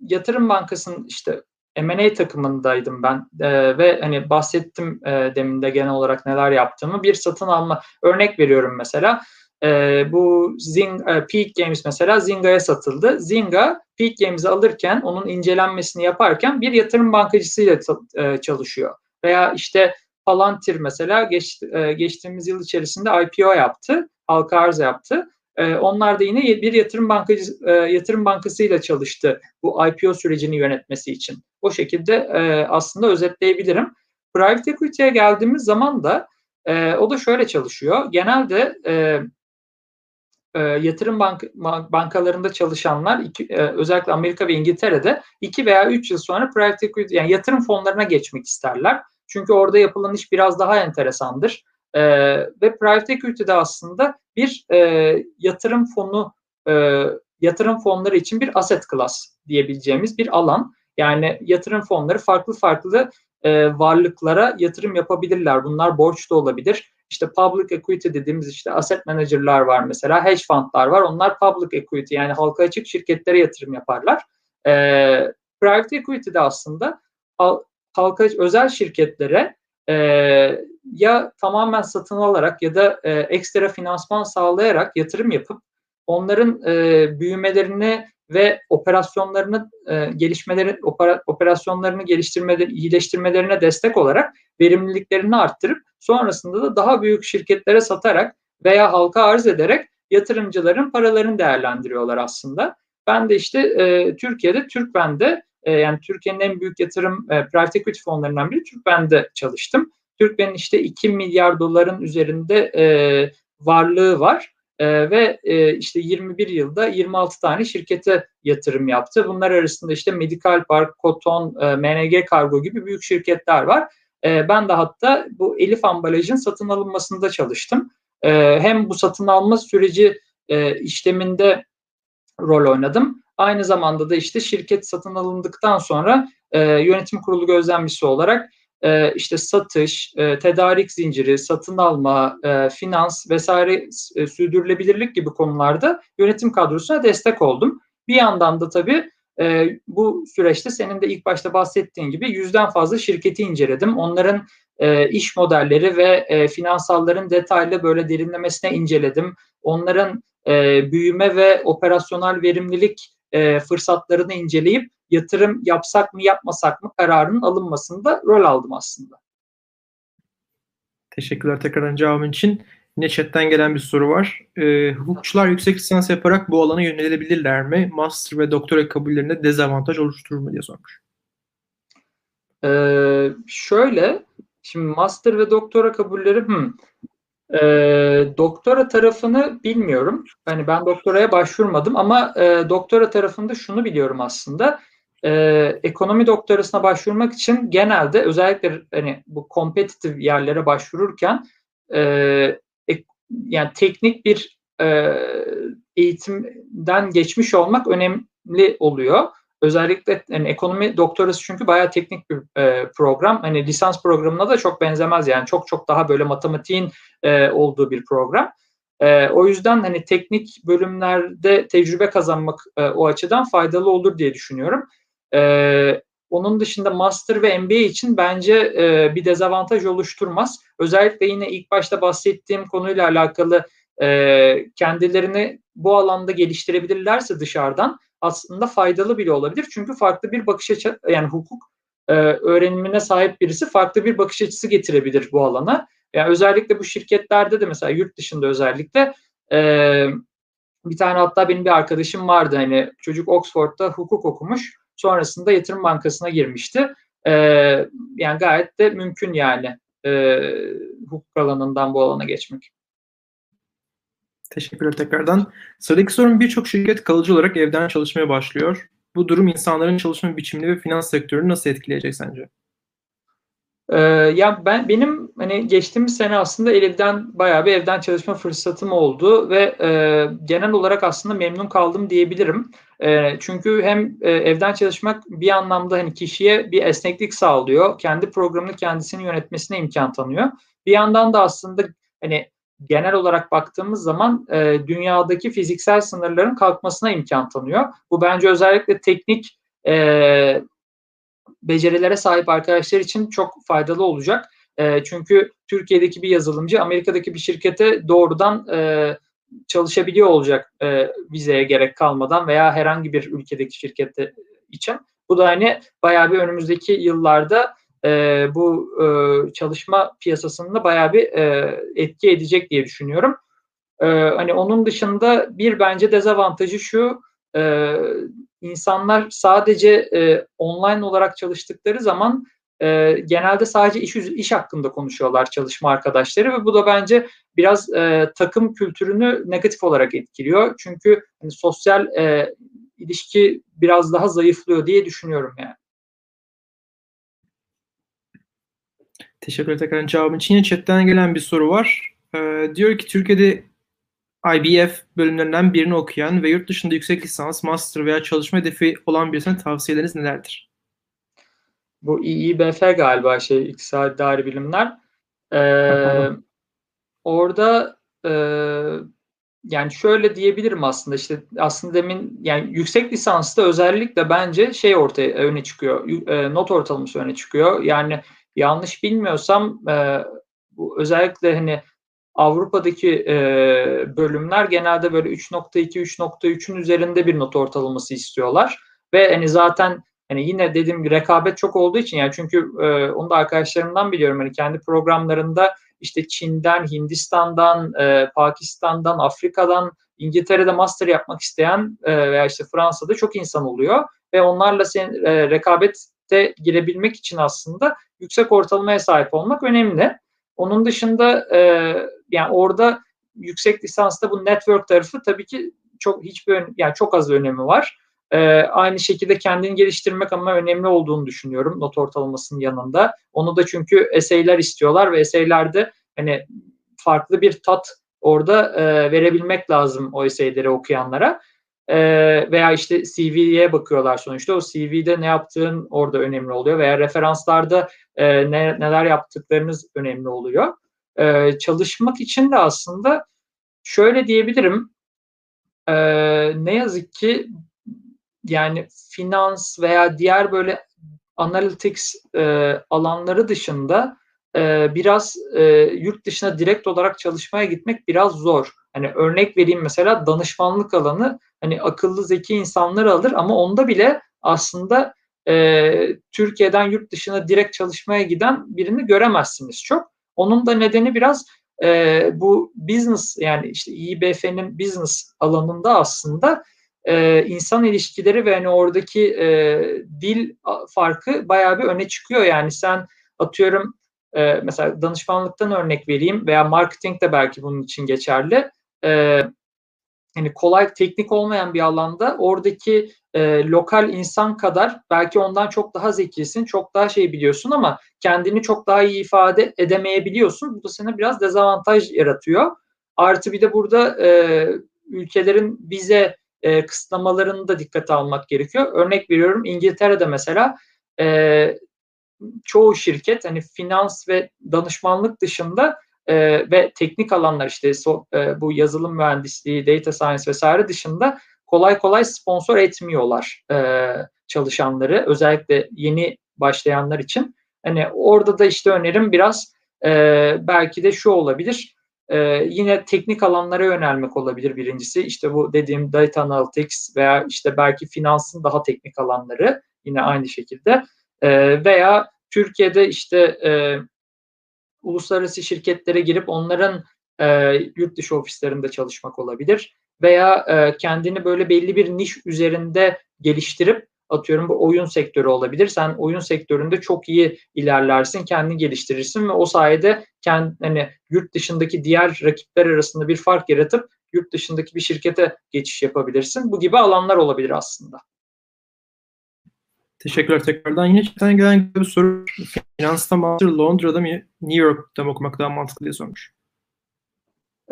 yatırım bankasının işte M&A takımındaydım ben e, ve hani bahsettim e, demin de genel olarak neler yaptığımı bir satın alma örnek veriyorum mesela e, bu Zing, e, Peak Games mesela Zinga'ya satıldı. Zinga Peak Games'i alırken onun incelenmesini yaparken bir yatırım bankacısıyla e, çalışıyor. Veya işte Palantir mesela geç, e, geçtiğimiz yıl içerisinde IPO yaptı, halka arz yaptı. E, onlar da yine bir yatırım bankacı e, yatırım bankasıyla çalıştı bu IPO sürecini yönetmesi için. O şekilde e, aslında özetleyebilirim. Private equity'ye geldiğimiz zaman da e, o da şöyle çalışıyor. Genelde yatırım bank, bankalarında çalışanlar özellikle Amerika ve İngiltere'de iki veya üç yıl sonra private equity yani yatırım fonlarına geçmek isterler. Çünkü orada yapılan iş biraz daha enteresandır. E, ve private equity'de aslında bir e, yatırım fonu e, yatırım fonları için bir asset class diyebileceğimiz bir alan. Yani yatırım fonları farklı farklı e, varlıklara yatırım yapabilirler. Bunlar borç da olabilir. İşte public equity dediğimiz işte asset manager'lar var mesela, hedge fundlar var. Onlar public equity yani halka açık şirketlere yatırım yaparlar. E, private equity de aslında halka özel şirketlere e, ya tamamen satın alarak ya da e, ekstra finansman sağlayarak yatırım yapıp onların e, büyümelerini ve operasyonlarını e, gelişmeleri opera, operasyonlarını geliştirmeleri iyileştirmelerine destek olarak verimliliklerini arttırıp sonrasında da daha büyük şirketlere satarak veya halka arz ederek yatırımcıların paralarını değerlendiriyorlar aslında. Ben de işte e, Türkiye'de Türkben'de e, yani Türkiye'nin en büyük yatırım e, private equity fonlarından biri Türkben'de çalıştım. Türkben'in işte 2 milyar doların üzerinde e, varlığı var. E, ve e, işte 21 yılda 26 tane şirkete yatırım yaptı. Bunlar arasında işte Medical Park, Koton, e, MNG Kargo gibi büyük şirketler var. E, ben de hatta bu Elif ambalajın satın alınmasında çalıştım. E, hem bu satın alma süreci e, işleminde rol oynadım. Aynı zamanda da işte şirket satın alındıktan sonra e, yönetim kurulu gözlemcisi olarak e, işte satış, e, tedarik zinciri, satın alma, e, finans vesaire e, sürdürülebilirlik gibi konularda yönetim kadrosuna destek oldum. Bir yandan da tabii e, bu süreçte senin de ilk başta bahsettiğin gibi yüzden fazla şirketi inceledim. Onların e, iş modelleri ve e, finansalların detaylı böyle derinlemesine inceledim. Onların e, büyüme ve operasyonel verimlilik e, fırsatlarını inceleyip yatırım yapsak mı yapmasak mı kararının alınmasında rol aldım aslında. Teşekkürler tekrardan cevabın için. Yine chatten gelen bir soru var. E, hukukçular yüksek lisans yaparak bu alana yönelebilirler mi? Master ve doktora kabullerinde dezavantaj oluşturur mu diye sormuş. Ee, şöyle, şimdi master ve doktora kabulleri hmm, e, doktora tarafını bilmiyorum. Hani ben doktoraya başvurmadım ama e, doktora tarafında şunu biliyorum aslında. E, ekonomi doktorasına başvurmak için genelde özellikle hani bu kompetitif yerlere başvururken e, e, yani teknik bir e, eğitimden geçmiş olmak önemli oluyor. Özellikle yani ekonomi doktorası çünkü bayağı teknik bir e, program. Hani lisans programına da çok benzemez yani çok çok daha böyle matematiğin e, olduğu bir program. E, o yüzden hani teknik bölümlerde tecrübe kazanmak e, o açıdan faydalı olur diye düşünüyorum. E, onun dışında master ve MBA için bence e, bir dezavantaj oluşturmaz. Özellikle yine ilk başta bahsettiğim konuyla alakalı e, kendilerini bu alanda geliştirebilirlerse dışarıdan aslında faydalı bile olabilir. Çünkü farklı bir bakış açısı yani hukuk e, öğrenimine sahip birisi farklı bir bakış açısı getirebilir bu alana. Yani özellikle bu şirketlerde de mesela yurt dışında özellikle e, bir tane hatta benim bir arkadaşım vardı hani çocuk Oxford'da hukuk okumuş sonrasında yatırım bankasına girmişti. E, yani gayet de mümkün yani e, hukuk alanından bu alana geçmek. Teşekkürler tekrardan. Sıradaki sorun birçok şirket kalıcı olarak evden çalışmaya başlıyor. Bu durum insanların çalışma biçimini ve finans sektörünü nasıl etkileyecek sence? Ee, ya ben benim hani geçtiğimiz sene aslında evden bayağı bir evden çalışma fırsatım oldu ve e, genel olarak aslında memnun kaldım diyebilirim. E, çünkü hem e, evden çalışmak bir anlamda hani kişiye bir esneklik sağlıyor, kendi programını kendisini yönetmesine imkan tanıyor. Bir yandan da aslında hani genel olarak baktığımız zaman e, dünyadaki fiziksel sınırların kalkmasına imkan tanıyor. Bu bence özellikle teknik e, becerilere sahip arkadaşlar için çok faydalı olacak. E, çünkü Türkiye'deki bir yazılımcı Amerika'daki bir şirkete doğrudan e, çalışabiliyor olacak e, vizeye gerek kalmadan veya herhangi bir ülkedeki şirkette için. Bu da hani bayağı bir önümüzdeki yıllarda e, bu e, çalışma piyasasında bayağı bir e, etki edecek diye düşünüyorum. E, hani onun dışında bir bence dezavantajı şu, e, insanlar sadece e, online olarak çalıştıkları zaman e, genelde sadece iş iş hakkında konuşuyorlar çalışma arkadaşları ve bu da bence biraz e, takım kültürünü negatif olarak etkiliyor. Çünkü hani, sosyal e, ilişki biraz daha zayıflıyor diye düşünüyorum yani. Teşekkür ederim cevabın için. Yine chatten gelen bir soru var. Ee, diyor ki Türkiye'de IBF bölümlerinden birini okuyan ve yurt dışında yüksek lisans, master veya çalışma hedefi olan birisine tavsiyeleriniz nelerdir? Bu İİBF galiba şey İktisadi İdari Bilimler. Ee, orada e, yani şöyle diyebilirim aslında işte aslında demin yani yüksek lisansta özellikle bence şey ortaya öne çıkıyor. E, not ortalaması öne çıkıyor. Yani yanlış bilmiyorsam e, bu özellikle hani Avrupa'daki e, bölümler genelde böyle 3.2 3.3'ün üzerinde bir not ortalaması istiyorlar. Ve hani zaten hani yine dediğim gibi rekabet çok olduğu için yani çünkü e, onu da arkadaşlarımdan biliyorum. Hani kendi programlarında işte Çin'den, Hindistan'dan, e, Pakistan'dan, Afrika'dan, İngiltere'de master yapmak isteyen e, veya işte Fransa'da çok insan oluyor. Ve onlarla sen, e, rekabette girebilmek için aslında yüksek ortalamaya sahip olmak önemli. Onun dışında e, yani orada yüksek lisansta bu network tarafı tabii ki çok hiçbir yani çok az önemi var. Ee, aynı şekilde kendini geliştirmek ama önemli olduğunu düşünüyorum not ortalamasının yanında. Onu da çünkü eseyler istiyorlar ve eseylerde hani farklı bir tat orada e, verebilmek lazım o eseyleri okuyanlara. E, veya işte CV'ye bakıyorlar sonuçta. O CV'de ne yaptığın orada önemli oluyor veya referanslarda e, ne, neler yaptıklarınız önemli oluyor. E, çalışmak için de aslında şöyle diyebilirim. E, ne yazık ki yani finans veya diğer böyle analytics e, alanları dışında e, biraz e, yurt dışına direkt olarak çalışmaya gitmek biraz zor. Hani örnek vereyim mesela danışmanlık alanı hani akıllı zeki insanlar alır ama onda bile aslında e, Türkiye'den yurt dışına direkt çalışmaya giden birini göremezsiniz çok. Onun da nedeni biraz e, bu business yani işte İBF'nin business alanında aslında e, insan ilişkileri ve hani oradaki e, dil farkı bayağı bir öne çıkıyor. Yani sen atıyorum e, mesela danışmanlıktan örnek vereyim veya marketing de belki bunun için geçerli. E, yani kolay teknik olmayan bir alanda oradaki e, lokal insan kadar belki ondan çok daha zekisin, çok daha şey biliyorsun ama kendini çok daha iyi ifade edemeyebiliyorsun. Bu da sana biraz dezavantaj yaratıyor. Artı bir de burada e, ülkelerin bize e, kısıtlamalarını da dikkate almak gerekiyor. Örnek veriyorum İngiltere'de mesela e, çoğu şirket hani finans ve danışmanlık dışında e, ve teknik alanlar işte so, e, bu yazılım mühendisliği, data science vesaire dışında kolay kolay sponsor etmiyorlar e, çalışanları. Özellikle yeni başlayanlar için. Hani orada da işte önerim biraz e, belki de şu olabilir. Ee, yine teknik alanlara yönelmek olabilir birincisi. İşte bu dediğim data analytics veya işte belki finansın daha teknik alanları yine aynı şekilde. Ee, veya Türkiye'de işte e, uluslararası şirketlere girip onların e, yurt dışı ofislerinde çalışmak olabilir. Veya e, kendini böyle belli bir niş üzerinde geliştirip atıyorum bu oyun sektörü olabilir. Sen oyun sektöründe çok iyi ilerlersin, kendini geliştirirsin ve o sayede kendi hani yurt dışındaki diğer rakipler arasında bir fark yaratıp yurt dışındaki bir şirkete geçiş yapabilirsin. Bu gibi alanlar olabilir aslında. Teşekkürler tekrardan. Yine chatten gelen bir soru. Finansta master Londra'da mı New York'ta mı okumak daha mantıklı diye sormuş.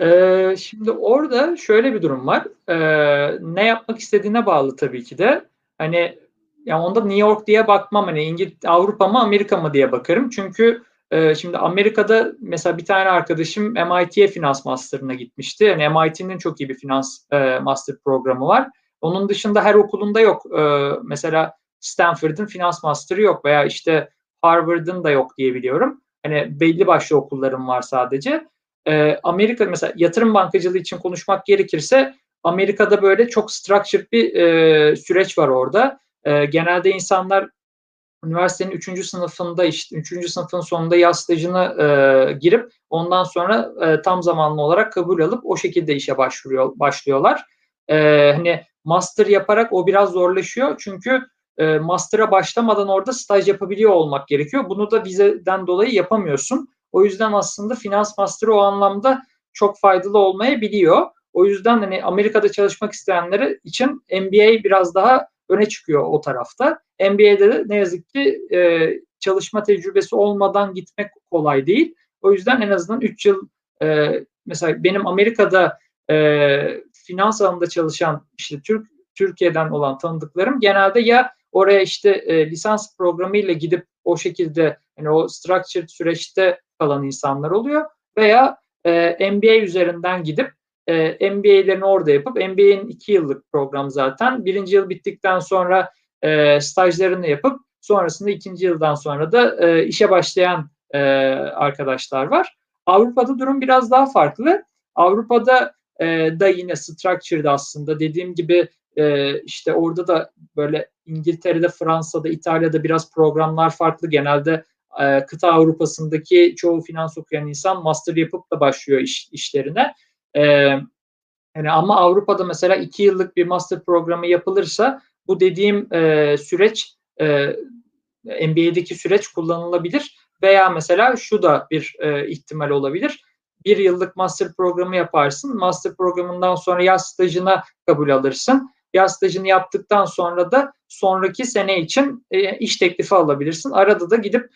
Ee, şimdi orada şöyle bir durum var. Ee, ne yapmak istediğine bağlı tabii ki de. Hani yani onda New York diye bakmam hani İngiltere, Avrupa mı Amerika mı diye bakarım. Çünkü e, şimdi Amerika'da mesela bir tane arkadaşım MIT'ye finans master'ına gitmişti. Yani MIT'nin çok iyi bir finans e, master programı var. Onun dışında her okulunda yok. E, mesela Stanford'ın finans master'ı yok veya işte Harvard'ın da yok diye biliyorum. Hani belli başlı okulların var sadece. E, Amerika mesela yatırım bankacılığı için konuşmak gerekirse Amerika'da böyle çok structured bir e, süreç var orada e, genelde insanlar üniversitenin 3. sınıfında işte 3. sınıfın sonunda yaz stajına e, girip ondan sonra e, tam zamanlı olarak kabul alıp o şekilde işe başvuruyor başlıyorlar. E, hani master yaparak o biraz zorlaşıyor çünkü e, master'a başlamadan orada staj yapabiliyor olmak gerekiyor. Bunu da vizeden dolayı yapamıyorsun. O yüzden aslında finans master'ı o anlamda çok faydalı olmayabiliyor. O yüzden hani Amerika'da çalışmak isteyenleri için MBA biraz daha öne çıkıyor o tarafta. NBA'de de ne yazık ki e, çalışma tecrübesi olmadan gitmek kolay değil. O yüzden en azından 3 yıl e, mesela benim Amerika'da e, finans alanında çalışan işte Türk Türkiye'den olan tanıdıklarım genelde ya oraya işte e, lisans programıyla gidip o şekilde yani o structured süreçte kalan insanlar oluyor veya e, MBA üzerinden gidip e, MBA'lerini orada yapıp MBA'nin iki yıllık program zaten. Birinci yıl bittikten sonra e, stajlarını yapıp Sonrasında ikinci yıldan sonra da e, işe başlayan e, arkadaşlar var. Avrupa'da durum biraz daha farklı. Avrupa'da e, da yine structured aslında dediğim gibi e, işte orada da böyle İngiltere'de, Fransa'da, İtalya'da biraz programlar farklı. Genelde e, kıta Avrupa'sındaki çoğu finans okuyan insan master yapıp da başlıyor iş, işlerine. E, yani ama Avrupa'da mesela iki yıllık bir master programı yapılırsa bu dediğim e, süreç e, MBA'deki süreç kullanılabilir veya mesela şu da bir e, ihtimal olabilir. Bir yıllık master programı yaparsın. Master programından sonra yaz stajına kabul alırsın. Yaz stajını yaptıktan sonra da sonraki sene için e, iş teklifi alabilirsin. Arada da gidip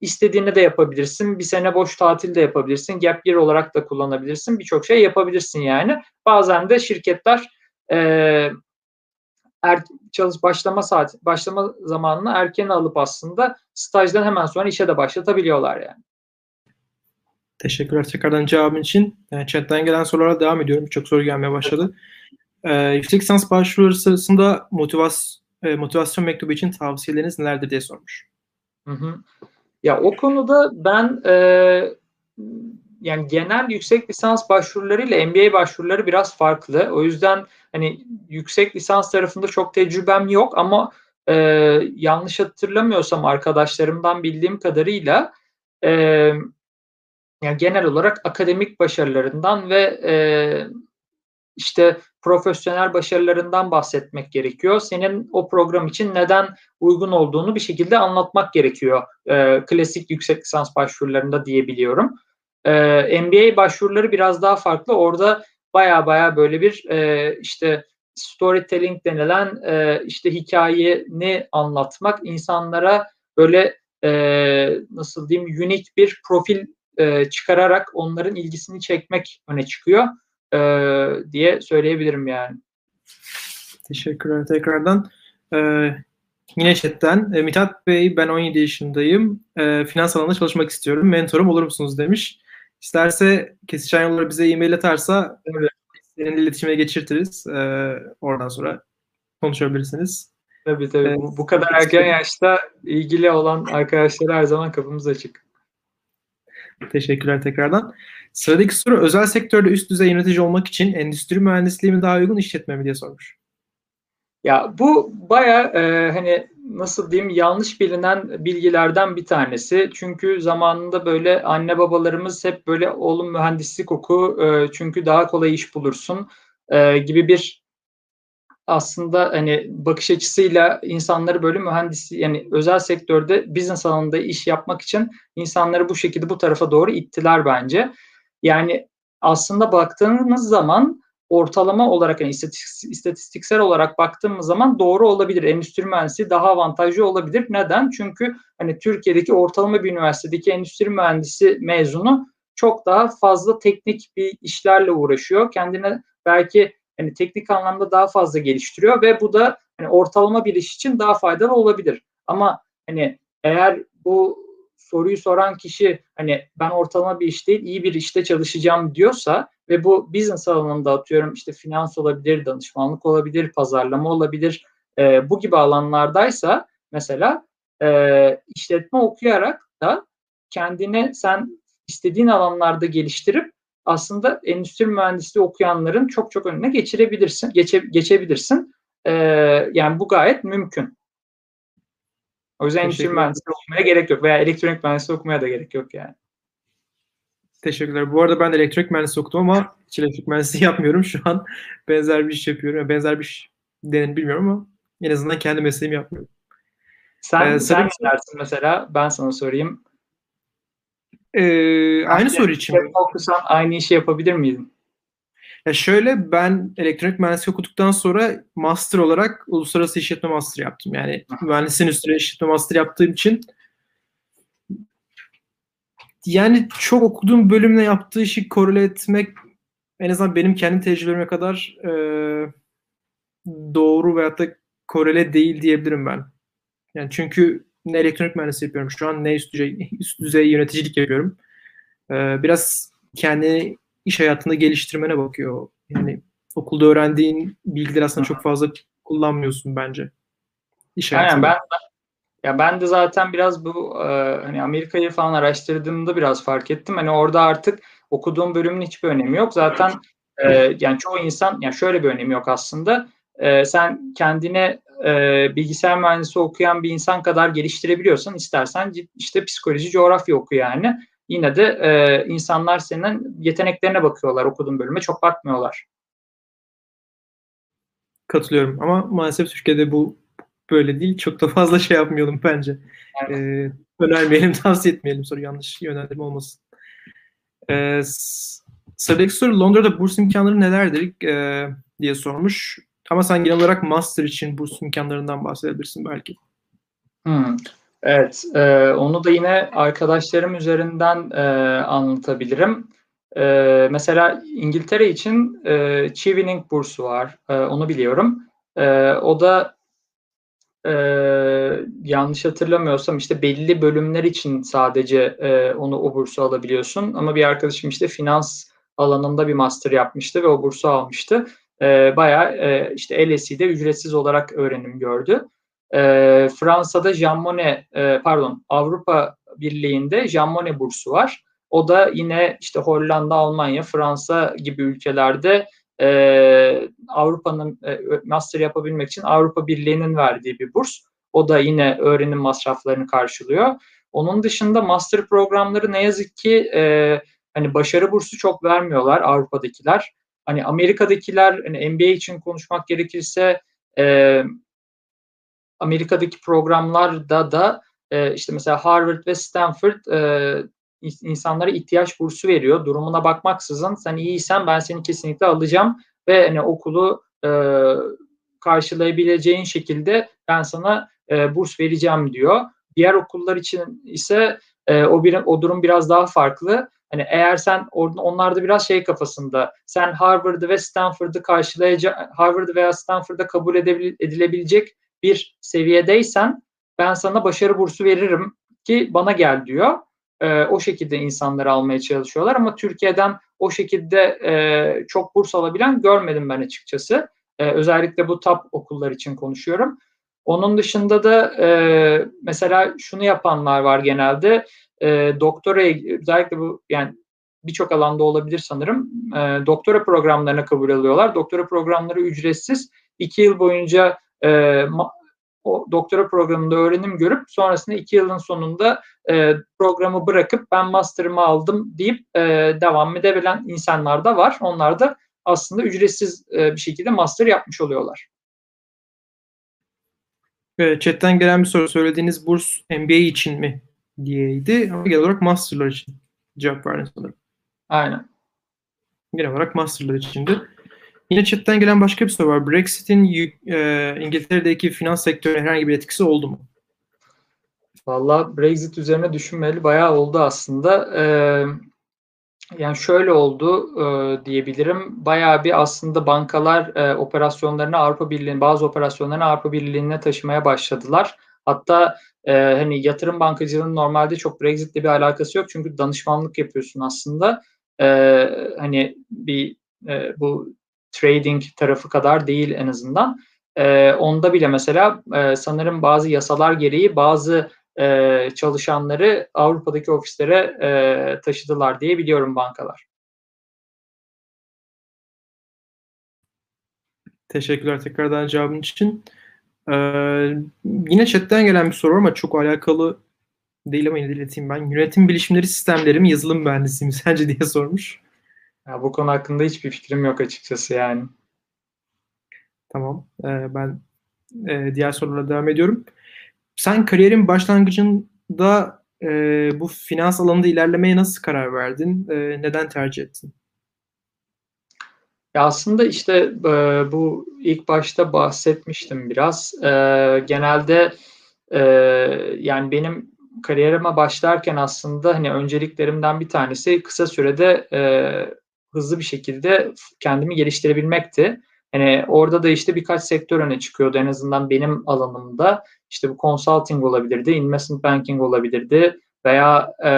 istediğini de yapabilirsin. Bir sene boş tatil de yapabilirsin. Gap year olarak da kullanabilirsin. Birçok şey yapabilirsin yani. Bazen de şirketler e, er, çalış başlama saat başlama zamanını erken alıp aslında stajdan hemen sonra işe de başlatabiliyorlar yani. Teşekkürler tekrardan cevabın için. Yani chatten gelen sorulara devam ediyorum. Çok soru gelmeye başladı. Ee, yüksek lisans başvuruları sırasında motivas e, motivasyon mektubu için tavsiyeleriniz nelerdir diye sormuş. Hı hı. Ya o konuda ben e, yani genel yüksek lisans başvuruları ile MBA başvuruları biraz farklı. O yüzden hani yüksek lisans tarafında çok tecrübem yok ama e, yanlış hatırlamıyorsam arkadaşlarımdan bildiğim kadarıyla e, yani genel olarak akademik başarılarından ve e, işte profesyonel başarılarından bahsetmek gerekiyor. Senin o program için neden uygun olduğunu bir şekilde anlatmak gerekiyor. E, klasik yüksek lisans başvurularında diyebiliyorum. E, MBA başvuruları biraz daha farklı. Orada baya baya böyle bir e, işte storytelling denilen e, işte hikayeni anlatmak, insanlara böyle e, nasıl diyeyim unik bir profil e, çıkararak onların ilgisini çekmek öne çıkıyor e, diye söyleyebilirim yani. Teşekkürler tekrardan. Ee, yine chatten e, Mithat Bey ben 17 yaşındayım. E, finans alanında çalışmak istiyorum. Mentorum olur musunuz demiş. İsterse kesişen yolları bize e-mail atarsa evet. seninle iletişime geçirtiriz. E, oradan sonra konuşabilirsiniz. Tabii tabii. Evet. Bu, bu kadar erken yaşta ilgili olan arkadaşlara her zaman kapımız açık. Teşekkürler tekrardan. Sıradaki soru özel sektörde üst düzey yönetici olmak için endüstri mühendisliği mi daha uygun işletme mi diye sormuş. Ya bu baya e, hani nasıl diyeyim yanlış bilinen bilgilerden bir tanesi. Çünkü zamanında böyle anne babalarımız hep böyle oğlum mühendislik oku e, çünkü daha kolay iş bulursun e, gibi bir aslında hani bakış açısıyla insanları böyle mühendis yani özel sektörde business alanında iş yapmak için insanları bu şekilde bu tarafa doğru ittiler bence. Yani aslında baktığınız zaman ortalama olarak yani istatistiksel olarak baktığımız zaman doğru olabilir. Endüstri mühendisi daha avantajlı olabilir. Neden? Çünkü hani Türkiye'deki ortalama bir üniversitedeki endüstri mühendisi mezunu çok daha fazla teknik bir işlerle uğraşıyor. Kendine belki hani teknik anlamda daha fazla geliştiriyor ve bu da hani ortalama bir iş için daha faydalı olabilir. Ama hani eğer bu soruyu soran kişi hani ben ortalama bir iş değil iyi bir işte çalışacağım diyorsa ve bu business alanında atıyorum işte finans olabilir, danışmanlık olabilir, pazarlama olabilir e, bu gibi alanlardaysa mesela e, işletme okuyarak da kendine sen istediğin alanlarda geliştirip aslında endüstri mühendisliği okuyanların çok çok önüne geçirebilirsin, geçe, geçebilirsin. E, yani bu gayet mümkün. O yüzden endüstri mühendisliği okumaya gerek yok veya elektronik mühendisliği okumaya da gerek yok yani. Teşekkürler. Bu arada ben de elektrik mühendisliği okudum ama hiç elektrik mühendisliği yapmıyorum. Şu an benzer bir iş yapıyorum. benzer bir iş denir bilmiyorum ama en azından kendi mesleğimi yapmıyorum. Sen, ee, sen ne dersin mesela? Ben sana sorayım. Ee, aynı soru için. Okusan aynı işi yapabilir miydin? Ya şöyle ben elektronik mühendisliği okuduktan sonra master olarak uluslararası işletme master yaptım. Yani mühendisliğin üstüne işletme master yaptığım için yani çok okuduğum bölümle yaptığı işi korele etmek en azından benim kendi tecrübelerime kadar e, doğru veyahut da korele değil diyebilirim ben. Yani çünkü ne elektronik mühendisliği yapıyorum şu an ne üst düzey, üst düzey yöneticilik yapıyorum. E, biraz kendi iş hayatında geliştirmene bakıyor. Yani okulda öğrendiğin bilgiler aslında çok fazla kullanmıyorsun bence. İş hayatında. Aynen ben Ya ben de zaten biraz bu e, hani Amerika'yı falan araştırdığımda biraz fark ettim. Hani orada artık okuduğum bölümün hiçbir önemi yok. Zaten e, yani çoğu insan yani şöyle bir önemi yok aslında. E, sen kendine e, bilgisayar mühendisi okuyan bir insan kadar geliştirebiliyorsan istersen işte psikoloji, coğrafya oku yani. Yine de e, insanlar senin yeteneklerine bakıyorlar okuduğun bölüme çok bakmıyorlar. Katılıyorum ama maalesef Türkiye'de bu böyle değil. Çok da fazla şey yapmayalım bence. Evet. Ee, önermeyelim, tavsiye etmeyelim soru yanlış yönlendirme olmasın. Ee, sıradaki soru Londra'da burs imkanları nelerdir e, diye sormuş. Ama sen genel olarak master için burs imkanlarından bahsedebilirsin belki. Hmm. Evet, e, onu da yine arkadaşlarım üzerinden e, anlatabilirim. E, mesela İngiltere için e, Chevening bursu var, e, onu biliyorum. E, o da e, yanlış hatırlamıyorsam işte belli bölümler için sadece e, onu o bursu alabiliyorsun. Ama bir arkadaşım işte finans alanında bir master yapmıştı ve o bursu almıştı. E, bayağı e, işte LSE'de ücretsiz olarak öğrenim gördü. E, Fransa'da Jean Monnet, e, pardon Avrupa Birliği'nde Jean Monnet bursu var. O da yine işte Hollanda, Almanya, Fransa gibi ülkelerde e, Avrupa'nın e, master yapabilmek için Avrupa Birliği'nin verdiği bir burs. O da yine öğrenim masraflarını karşılıyor. Onun dışında master programları ne yazık ki e, hani başarı bursu çok vermiyorlar Avrupa'dakiler. Hani Amerika'dakiler hani MBA için konuşmak gerekirse e, Amerika'daki programlarda da e, işte mesela Harvard ve Stanford e, insanlara ihtiyaç bursu veriyor. Durumuna bakmaksızın sen iyiysen ben seni kesinlikle alacağım ve hani okulu e, karşılayabileceğin şekilde ben sana e, burs vereceğim diyor. Diğer okullar için ise e, o bir o durum biraz daha farklı. Hani eğer sen onlar da biraz şey kafasında sen Harvard'ı ve Stanford'ı karşılayacak Harvard veya Stanford'da kabul edilebilecek bir seviyedeysen ben sana başarı bursu veririm ki bana gel diyor e, o şekilde insanları almaya çalışıyorlar ama Türkiye'den o şekilde e, çok burs alabilen görmedim ben açıkçası. E, özellikle bu top okullar için konuşuyorum. Onun dışında da e, mesela şunu yapanlar var genelde. E, doktora özellikle bu yani birçok alanda olabilir sanırım. E, doktora programlarına kabul alıyorlar. Doktora programları ücretsiz. İki yıl boyunca e, o doktora programında öğrenim görüp sonrasında iki yılın sonunda e, programı bırakıp ben master'ımı aldım deyip e, devam edebilen insanlar da var. Onlar da aslında ücretsiz e, bir şekilde master yapmış oluyorlar. Chatten gelen bir soru söylediğiniz burs MBA için mi diyeydi ama genel olarak masterlar için cevap verdin sanırım. Aynen. Genel olarak masterlar içindi. Yine chatten gelen başka bir soru var. Brexit'in e, İngiltere'deki finans sektörüne herhangi bir etkisi oldu mu? Valla Brexit üzerine düşünmeli bayağı oldu aslında. Ee, yani şöyle oldu e, diyebilirim. Bayağı bir aslında bankalar e, operasyonlarını Avrupa Birliği'nin bazı operasyonlarını Avrupa Birliği'ne taşımaya başladılar. Hatta e, hani yatırım bankacılığının normalde çok Brexit'le bir alakası yok. Çünkü danışmanlık yapıyorsun aslında. E, hani bir e, bu trading tarafı kadar değil en azından. E, onda bile mesela e, sanırım bazı yasalar gereği bazı e, çalışanları Avrupa'daki ofislere e, taşıdılar diye biliyorum bankalar. Teşekkürler tekrardan cevabın için. Ee, yine chatten gelen bir soru ama çok alakalı değil ama yine ileteyim ben. Yönetim bilişimleri sistemleri mi yazılım mühendisi mi sence diye sormuş. Ya bu konu hakkında hiçbir fikrim yok açıkçası yani. Tamam. Ee, ben e, diğer sorulara devam ediyorum. Sen kariyerin başlangıcında e, bu finans alanında ilerlemeye nasıl karar verdin? E, neden tercih ettin? Ya aslında işte e, bu ilk başta bahsetmiştim biraz. E, genelde e, yani benim kariyerime başlarken aslında hani önceliklerimden bir tanesi kısa sürede e, hızlı bir şekilde kendimi geliştirebilmekti. Hani orada da işte birkaç sektör öne çıkıyordu en azından benim alanımda. İşte bu consulting olabilirdi, investment banking olabilirdi veya e,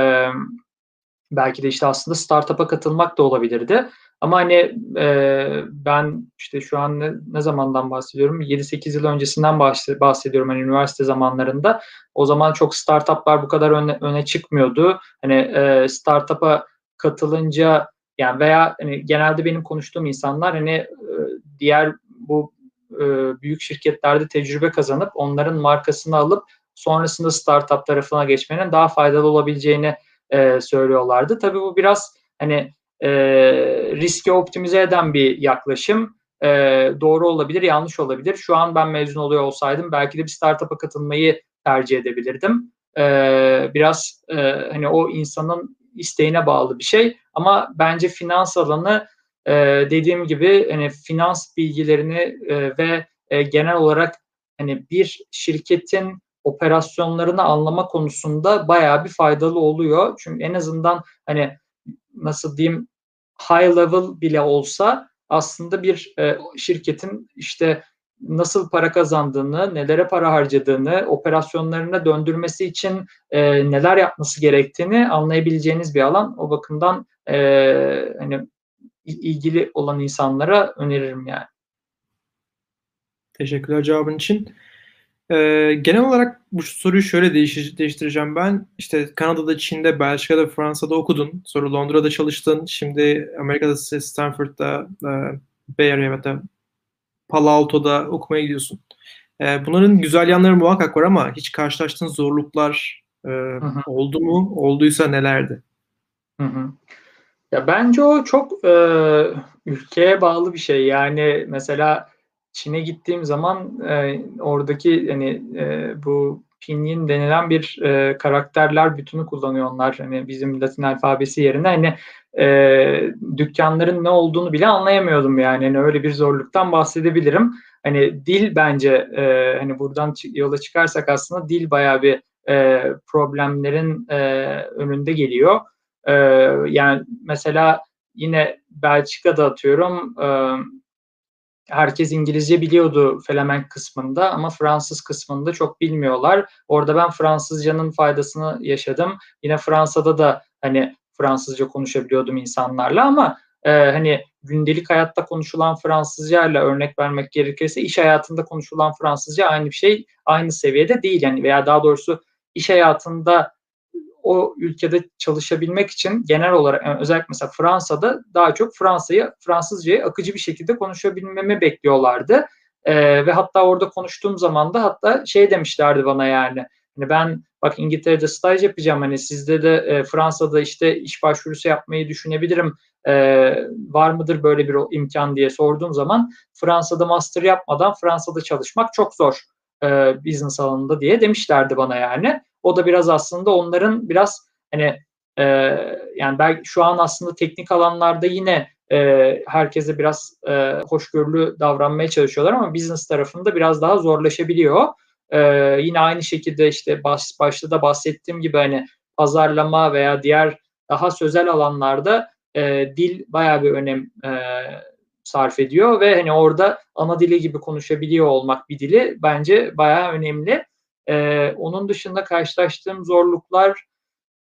belki de işte aslında startup'a katılmak da olabilirdi. Ama hani e, ben işte şu an ne, ne zamandan bahsediyorum? 7-8 yıl öncesinden bahsediyorum hani üniversite zamanlarında. O zaman çok startuplar bu kadar öne, öne çıkmıyordu. Hani e, startup'a katılınca yani veya hani genelde benim konuştuğum insanlar hani e, diğer bu e, büyük şirketlerde tecrübe kazanıp onların markasını alıp sonrasında startup tarafına geçmenin daha faydalı olabileceğini e, söylüyorlardı. Tabii bu biraz hani e, riski optimize eden bir yaklaşım. E, doğru olabilir, yanlış olabilir. Şu an ben mezun oluyor olsaydım belki de bir startup'a katılmayı tercih edebilirdim. E, biraz e, hani o insanın isteğine bağlı bir şey. Ama bence finans alanı e, dediğim gibi hani finans bilgilerini e, ve e, genel olarak hani bir şirketin operasyonlarını anlama konusunda bayağı bir faydalı oluyor. Çünkü en azından hani nasıl diyeyim high level bile olsa aslında bir e, şirketin işte nasıl para kazandığını, nelere para harcadığını, operasyonlarına döndürmesi için e, neler yapması gerektiğini anlayabileceğiniz bir alan. O bakımdan e, hani ilgili olan insanlara öneririm yani. Teşekkürler cevabın için. Ee, genel olarak bu soruyu şöyle değiş değiştireceğim ben. İşte Kanada'da, Çin'de, Belçika'da, Fransa'da okudun. Sonra Londra'da çalıştın. Şimdi Amerika'da Stanford'da, e, Bay Area'da, Palo Alto'da okumaya gidiyorsun. E, bunların güzel yanları muhakkak var ama hiç karşılaştığın zorluklar e, oldu mu? Olduysa nelerdi? Hı hı. Ya bence o çok e, ülkeye bağlı bir şey. Yani mesela Çin'e gittiğim zaman e, oradaki hani e, bu pinyin denilen bir e, karakterler bütünü kullanıyor onlar. Hani bizim Latin alfabesi yerine hani e, dükkanların ne olduğunu bile anlayamıyordum yani. yani öyle bir zorluktan bahsedebilirim. Hani dil bence e, hani buradan yola çıkarsak aslında dil bayağı bir e, problemlerin e, önünde geliyor. E, yani mesela yine Belçika'da atıyorum e, herkes İngilizce biliyordu Felemenk kısmında ama Fransız kısmında çok bilmiyorlar. Orada ben Fransızcanın faydasını yaşadım. Yine Fransa'da da hani Fransızca konuşabiliyordum insanlarla ama e, hani gündelik hayatta konuşulan Fransızca ile örnek vermek gerekirse iş hayatında konuşulan Fransızca aynı bir şey, aynı seviyede değil yani veya daha doğrusu iş hayatında o ülkede çalışabilmek için genel olarak yani özellikle mesela Fransa'da daha çok Fransa'yı Fransızcayı akıcı bir şekilde konuşabilmemi bekliyorlardı. E, ve hatta orada konuştuğum zaman da hatta şey demişlerdi bana yani hani ben bak İngiltere'de staj yapacağım hani sizde de e, Fransa'da işte iş başvurusu yapmayı düşünebilirim e, var mıdır böyle bir imkan diye sorduğum zaman Fransa'da master yapmadan Fransa'da çalışmak çok zor e, business alanında diye demişlerdi bana yani. O da biraz aslında onların biraz hani e, yani belki şu an aslında teknik alanlarda yine e, herkese biraz e, hoşgörülü davranmaya çalışıyorlar ama business tarafında biraz daha zorlaşabiliyor. E, yine aynı şekilde işte baş, başta da bahsettiğim gibi hani pazarlama veya diğer daha sözel alanlarda e, dil bayağı bir önem e, sarf ediyor ve hani orada ana dili gibi konuşabiliyor olmak bir dili bence bayağı önemli. E, onun dışında karşılaştığım zorluklar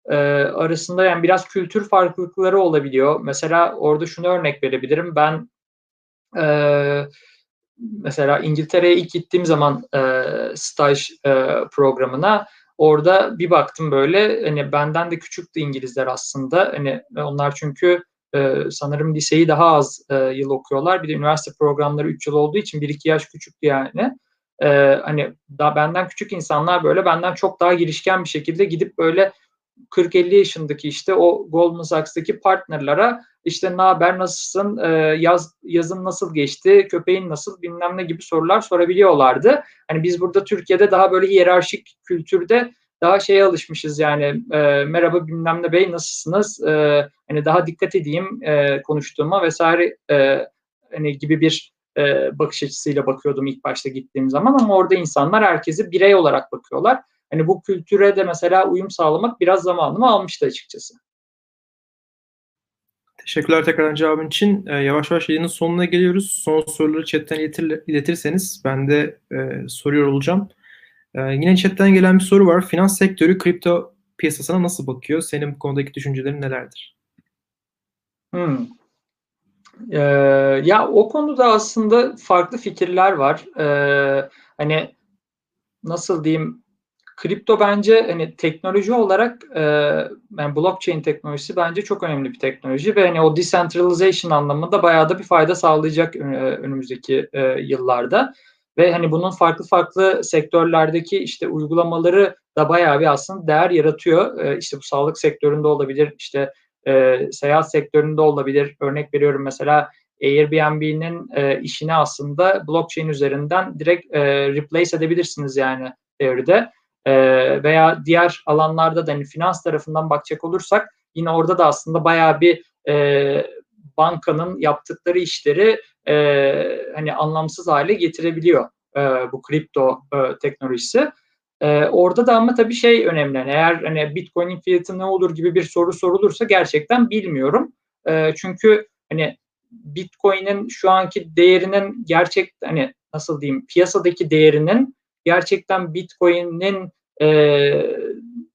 e, arasında yani biraz kültür farklılıkları olabiliyor. Mesela orada şunu örnek verebilirim. Ben e, mesela İngiltere'ye ilk gittiğim zaman e, staj e, programına orada bir baktım böyle hani benden de küçüktü İngilizler aslında. Hani onlar çünkü e, sanırım liseyi daha az e, yıl okuyorlar. Bir de üniversite programları 3 yıl olduğu için 1-2 yaş küçüktü yani e, hani daha benden küçük insanlar böyle benden çok daha girişken bir şekilde gidip böyle 40-50 yaşındaki işte o Goldman Sachs'taki partnerlara işte ne haber nasılsın? E, yaz yazın nasıl geçti? Köpeğin nasıl? bilmem ne gibi sorular sorabiliyorlardı. Hani biz burada Türkiye'de daha böyle hiyerarşik kültürde daha şeye alışmışız yani e, merhaba bilmem ne bey nasılsınız? E, hani daha dikkat edeyim e, konuştuğuma vesaire e, hani gibi bir e, bakış açısıyla bakıyordum ilk başta gittiğim zaman ama orada insanlar herkesi birey olarak bakıyorlar. Hani bu kültüre de mesela uyum sağlamak biraz zamanımı almıştı açıkçası. Teşekkürler tekrar cevabın için. E, yavaş yavaş yayının sonuna geliyoruz. Son soruları chatten iletir, iletirseniz ben de e, soruyor olacağım. E, yine chatten gelen bir soru var. Finans sektörü kripto piyasasına nasıl bakıyor? Senin bu konudaki düşüncelerin nelerdir? Hmm. Ee, ya o konuda aslında farklı fikirler var. Ee, hani nasıl diyeyim kripto bence hani teknoloji olarak e, yani blockchain teknolojisi bence çok önemli bir teknoloji ve hani o decentralization anlamında bayağı da bir fayda sağlayacak e, önümüzdeki e, yıllarda ve hani bunun farklı farklı sektörlerdeki işte uygulamaları da bayağı bir aslında değer yaratıyor. E, işte bu sağlık sektöründe olabilir, işte e, seyahat sektöründe olabilir. Örnek veriyorum mesela Airbnb'nin e, işini aslında blockchain üzerinden direkt e, replace edebilirsiniz yani teoride. E, veya diğer alanlarda da hani finans tarafından bakacak olursak yine orada da aslında bayağı bir e, bankanın yaptıkları işleri e, hani anlamsız hale getirebiliyor e, bu kripto e, teknolojisi. E, orada da ama tabii şey önemli. Eğer hani Bitcoin'in fiyatı ne olur gibi bir soru sorulursa gerçekten bilmiyorum. E, çünkü hani Bitcoin'in şu anki değerinin gerçek hani nasıl diyeyim piyasadaki değerinin gerçekten Bitcoin'in e,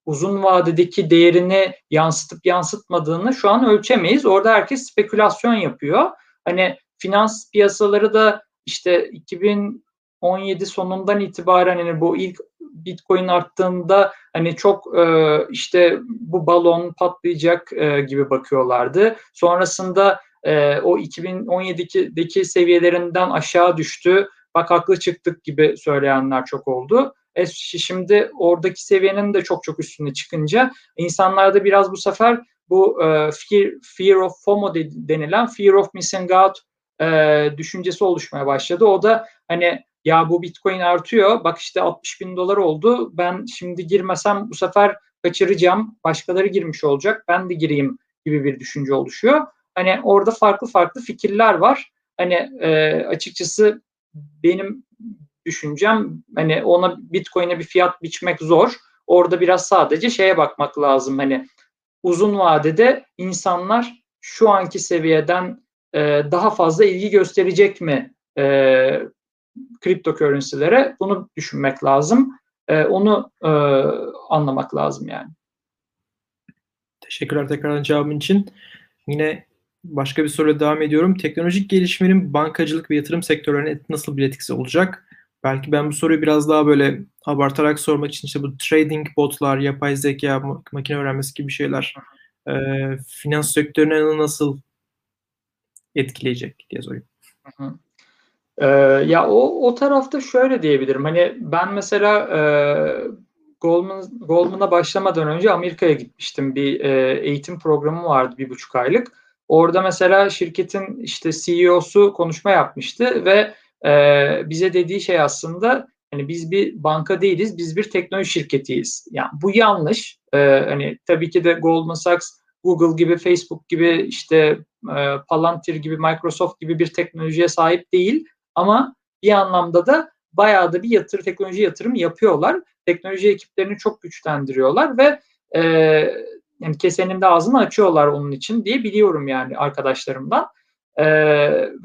uzun vadedeki değerini yansıtıp yansıtmadığını şu an ölçemeyiz. Orada herkes spekülasyon yapıyor. Hani finans piyasaları da işte 2017 sonundan itibaren hani bu ilk Bitcoin arttığında hani çok e, işte bu balon patlayacak e, gibi bakıyorlardı. Sonrasında e, o 2017'deki seviyelerinden aşağı düştü. Bak haklı çıktık gibi söyleyenler çok oldu. E, şimdi oradaki seviyenin de çok çok üstüne çıkınca insanlarda biraz bu sefer bu e, fear, fear of FOMO denilen fear of missing out e, düşüncesi oluşmaya başladı. O da hani ya bu bitcoin artıyor bak işte 60 bin dolar oldu ben şimdi girmesem bu sefer kaçıracağım başkaları girmiş olacak ben de gireyim gibi bir düşünce oluşuyor. Hani orada farklı farklı fikirler var. Hani e, açıkçası benim düşüncem hani ona bitcoin'e bir fiyat biçmek zor. Orada biraz sadece şeye bakmak lazım hani uzun vadede insanlar şu anki seviyeden e, daha fazla ilgi gösterecek mi e, kripto currency'lere bunu düşünmek lazım. E, onu e, anlamak lazım yani. Teşekkürler tekrardan cevabın için. Yine başka bir soruyla devam ediyorum. Teknolojik gelişmenin bankacılık ve yatırım sektörlerine nasıl bir etkisi olacak? Belki ben bu soruyu biraz daha böyle abartarak sormak için işte bu trading botlar, yapay zeka, makine öğrenmesi gibi şeyler e, finans sektörüne nasıl etkileyecek diye sorayım. Hı hı. Ee, ya o o tarafta şöyle diyebilirim. Hani ben mesela e, Goldman Goldman'a başlamadan önce Amerika'ya gitmiştim. Bir e, eğitim programı vardı bir buçuk aylık. Orada mesela şirketin işte CEO'su konuşma yapmıştı ve e, bize dediği şey aslında hani biz bir banka değiliz, biz bir teknoloji şirketiyiz. Yani bu yanlış. E, hani tabii ki de Goldman Sachs, Google gibi, Facebook gibi, işte e, Palantir gibi, Microsoft gibi bir teknolojiye sahip değil. Ama bir anlamda da bayağı da bir yatırım, teknoloji yatırım yapıyorlar. Teknoloji ekiplerini çok güçlendiriyorlar ve e, yani kesenin de ağzını açıyorlar onun için diye biliyorum yani arkadaşlarımdan. E,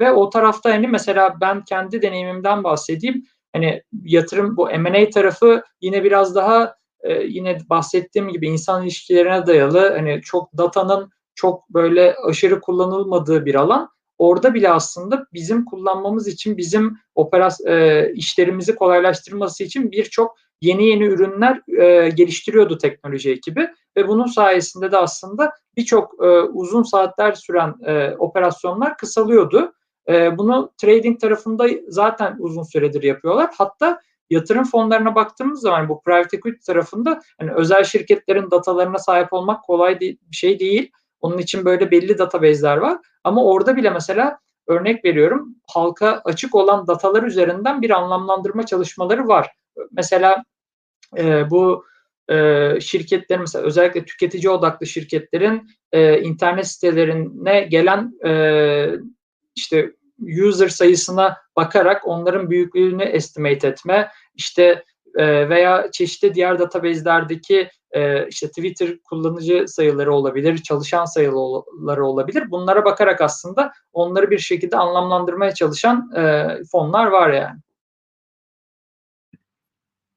ve o tarafta hani mesela ben kendi deneyimimden bahsedeyim. Hani yatırım bu M&A tarafı yine biraz daha e, yine bahsettiğim gibi insan ilişkilerine dayalı hani çok datanın çok böyle aşırı kullanılmadığı bir alan orada bile aslında bizim kullanmamız için bizim operas e, işlerimizi kolaylaştırması için birçok yeni yeni ürünler e, geliştiriyordu teknoloji ekibi ve bunun sayesinde de aslında birçok e, uzun saatler süren e, operasyonlar kısalıyordu. E, bunu trading tarafında zaten uzun süredir yapıyorlar. Hatta yatırım fonlarına baktığımız zaman bu private equity tarafında hani özel şirketlerin datalarına sahip olmak kolay bir şey değil. Onun için böyle belli database'ler var. Ama orada bile mesela örnek veriyorum halka açık olan datalar üzerinden bir anlamlandırma çalışmaları var. Mesela e, bu e, şirketlerin mesela özellikle tüketici odaklı şirketlerin e, internet sitelerine gelen e, işte user sayısına bakarak onların büyüklüğünü estimate etme, işte e, veya çeşitli diğer database'lerdeki e, işte Twitter kullanıcı sayıları olabilir, çalışan sayıları olabilir. Bunlara bakarak aslında onları bir şekilde anlamlandırmaya çalışan e, fonlar var yani.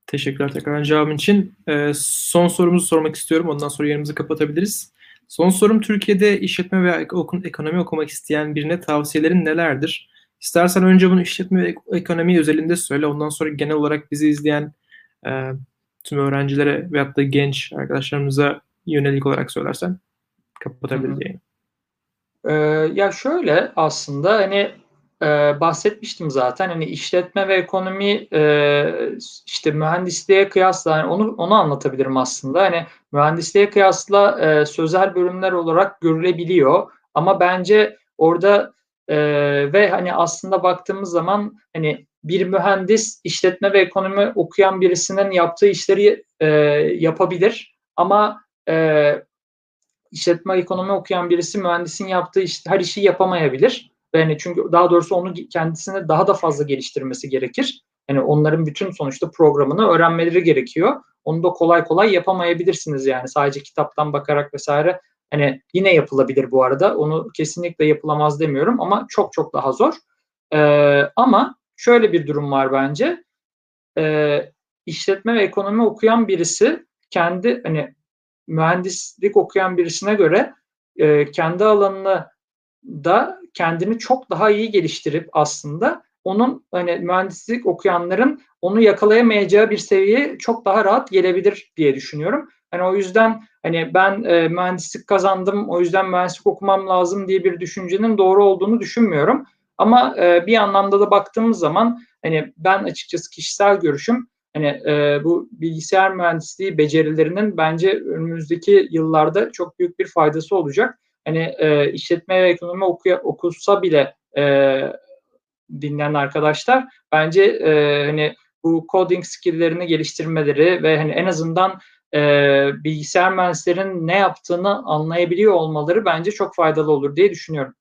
Teşekkürler tekrar cevabın için. Ee, son sorumuzu sormak istiyorum. Ondan sonra yerimizi kapatabiliriz. Son sorum Türkiye'de işletme ve ekonomi okumak isteyen birine tavsiyelerin nelerdir? İstersen önce bunu işletme ve ekonomi özelinde söyle. Ondan sonra genel olarak bizi izleyen e, tüm öğrencilere veyahut da genç arkadaşlarımıza yönelik olarak söylersen kapatabiliriz yayını. Ee, ya şöyle aslında hani e, bahsetmiştim zaten hani işletme ve ekonomi e, işte mühendisliğe kıyasla yani onu onu anlatabilirim aslında. Hani mühendisliğe kıyasla e, sözel bölümler olarak görülebiliyor. Ama bence orada e, ve hani aslında baktığımız zaman hani bir mühendis işletme ve ekonomi okuyan birisinin yaptığı işleri e, yapabilir ama e, işletme ekonomi okuyan birisi mühendisin yaptığı iş, her işi yapamayabilir. Yani çünkü daha doğrusu onu kendisine daha da fazla geliştirmesi gerekir. Yani onların bütün sonuçta programını öğrenmeleri gerekiyor. Onu da kolay kolay yapamayabilirsiniz yani sadece kitaptan bakarak vesaire. Hani yine yapılabilir bu arada. Onu kesinlikle yapılamaz demiyorum ama çok çok daha zor. Ee, ama şöyle bir durum var bence. Ee, işletme ve ekonomi okuyan birisi kendi hani mühendislik okuyan birisine göre e, kendi alanını da kendini çok daha iyi geliştirip aslında onun hani mühendislik okuyanların onu yakalayamayacağı bir seviyeye çok daha rahat gelebilir diye düşünüyorum. Hani o yüzden hani ben e, mühendislik kazandım o yüzden mühendislik okumam lazım diye bir düşüncenin doğru olduğunu düşünmüyorum. Ama e, bir anlamda da baktığımız zaman hani ben açıkçası kişisel görüşüm hani e, bu bilgisayar mühendisliği becerilerinin bence önümüzdeki yıllarda çok büyük bir faydası olacak. Hani e, işletme ve ekonomi okuya, okusa bile e, dinleyen arkadaşlar bence e, hani bu coding skill'lerini geliştirmeleri ve hani en azından e, bilgisayar mühendislerin ne yaptığını anlayabiliyor olmaları bence çok faydalı olur diye düşünüyorum.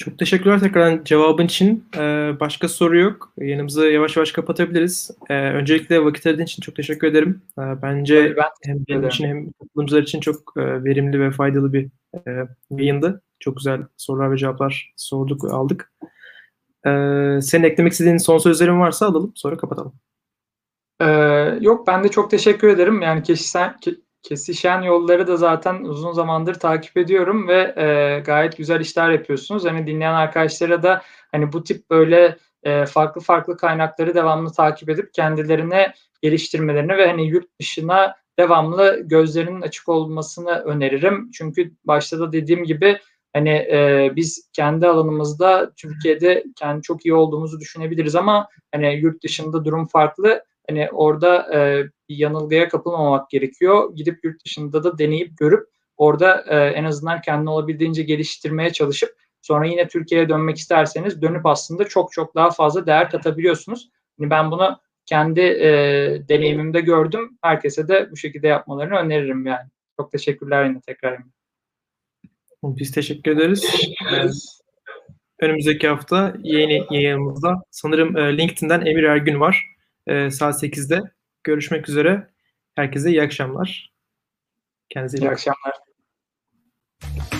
Çok teşekkürler tekrar cevabın için. Ee, başka soru yok. Yanımızı yavaş yavaş kapatabiliriz. Ee, öncelikle vakit ayırdığın için çok teşekkür ederim. Ee, bence ben hem benim için hem toplumcular için çok e, verimli ve faydalı bir e, yayındı. Çok güzel sorular ve cevaplar sorduk aldık. Ee, senin eklemek istediğin son sözlerin varsa alalım sonra kapatalım. Ee, yok ben de çok teşekkür ederim. Yani kişisel, kesişen yolları da zaten uzun zamandır takip ediyorum ve e, gayet güzel işler yapıyorsunuz. Hani dinleyen arkadaşlara da hani bu tip böyle e, farklı farklı kaynakları devamlı takip edip kendilerine geliştirmelerini ve hani yurt dışına devamlı gözlerinin açık olmasını öneririm. Çünkü başta da dediğim gibi hani e, biz kendi alanımızda Türkiye'de kendi çok iyi olduğumuzu düşünebiliriz ama hani yurt dışında durum farklı hani orada e, bir yanılgıya kapılmamak gerekiyor. Gidip yurt dışında da deneyip görüp orada e, en azından kendini olabildiğince geliştirmeye çalışıp sonra yine Türkiye'ye dönmek isterseniz dönüp aslında çok çok daha fazla değer katabiliyorsunuz. Yani ben bunu kendi e, deneyimimde gördüm. Herkese de bu şekilde yapmalarını öneririm yani. Çok teşekkürler yine tekrar. Biz teşekkür ederiz. Önümüzdeki hafta yeni yayınımızda sanırım e, LinkedIn'den Emir Ergün var e, saat 8'de. Görüşmek üzere. Herkese iyi akşamlar. Kendinize iyi, iyi akşamlar. Thank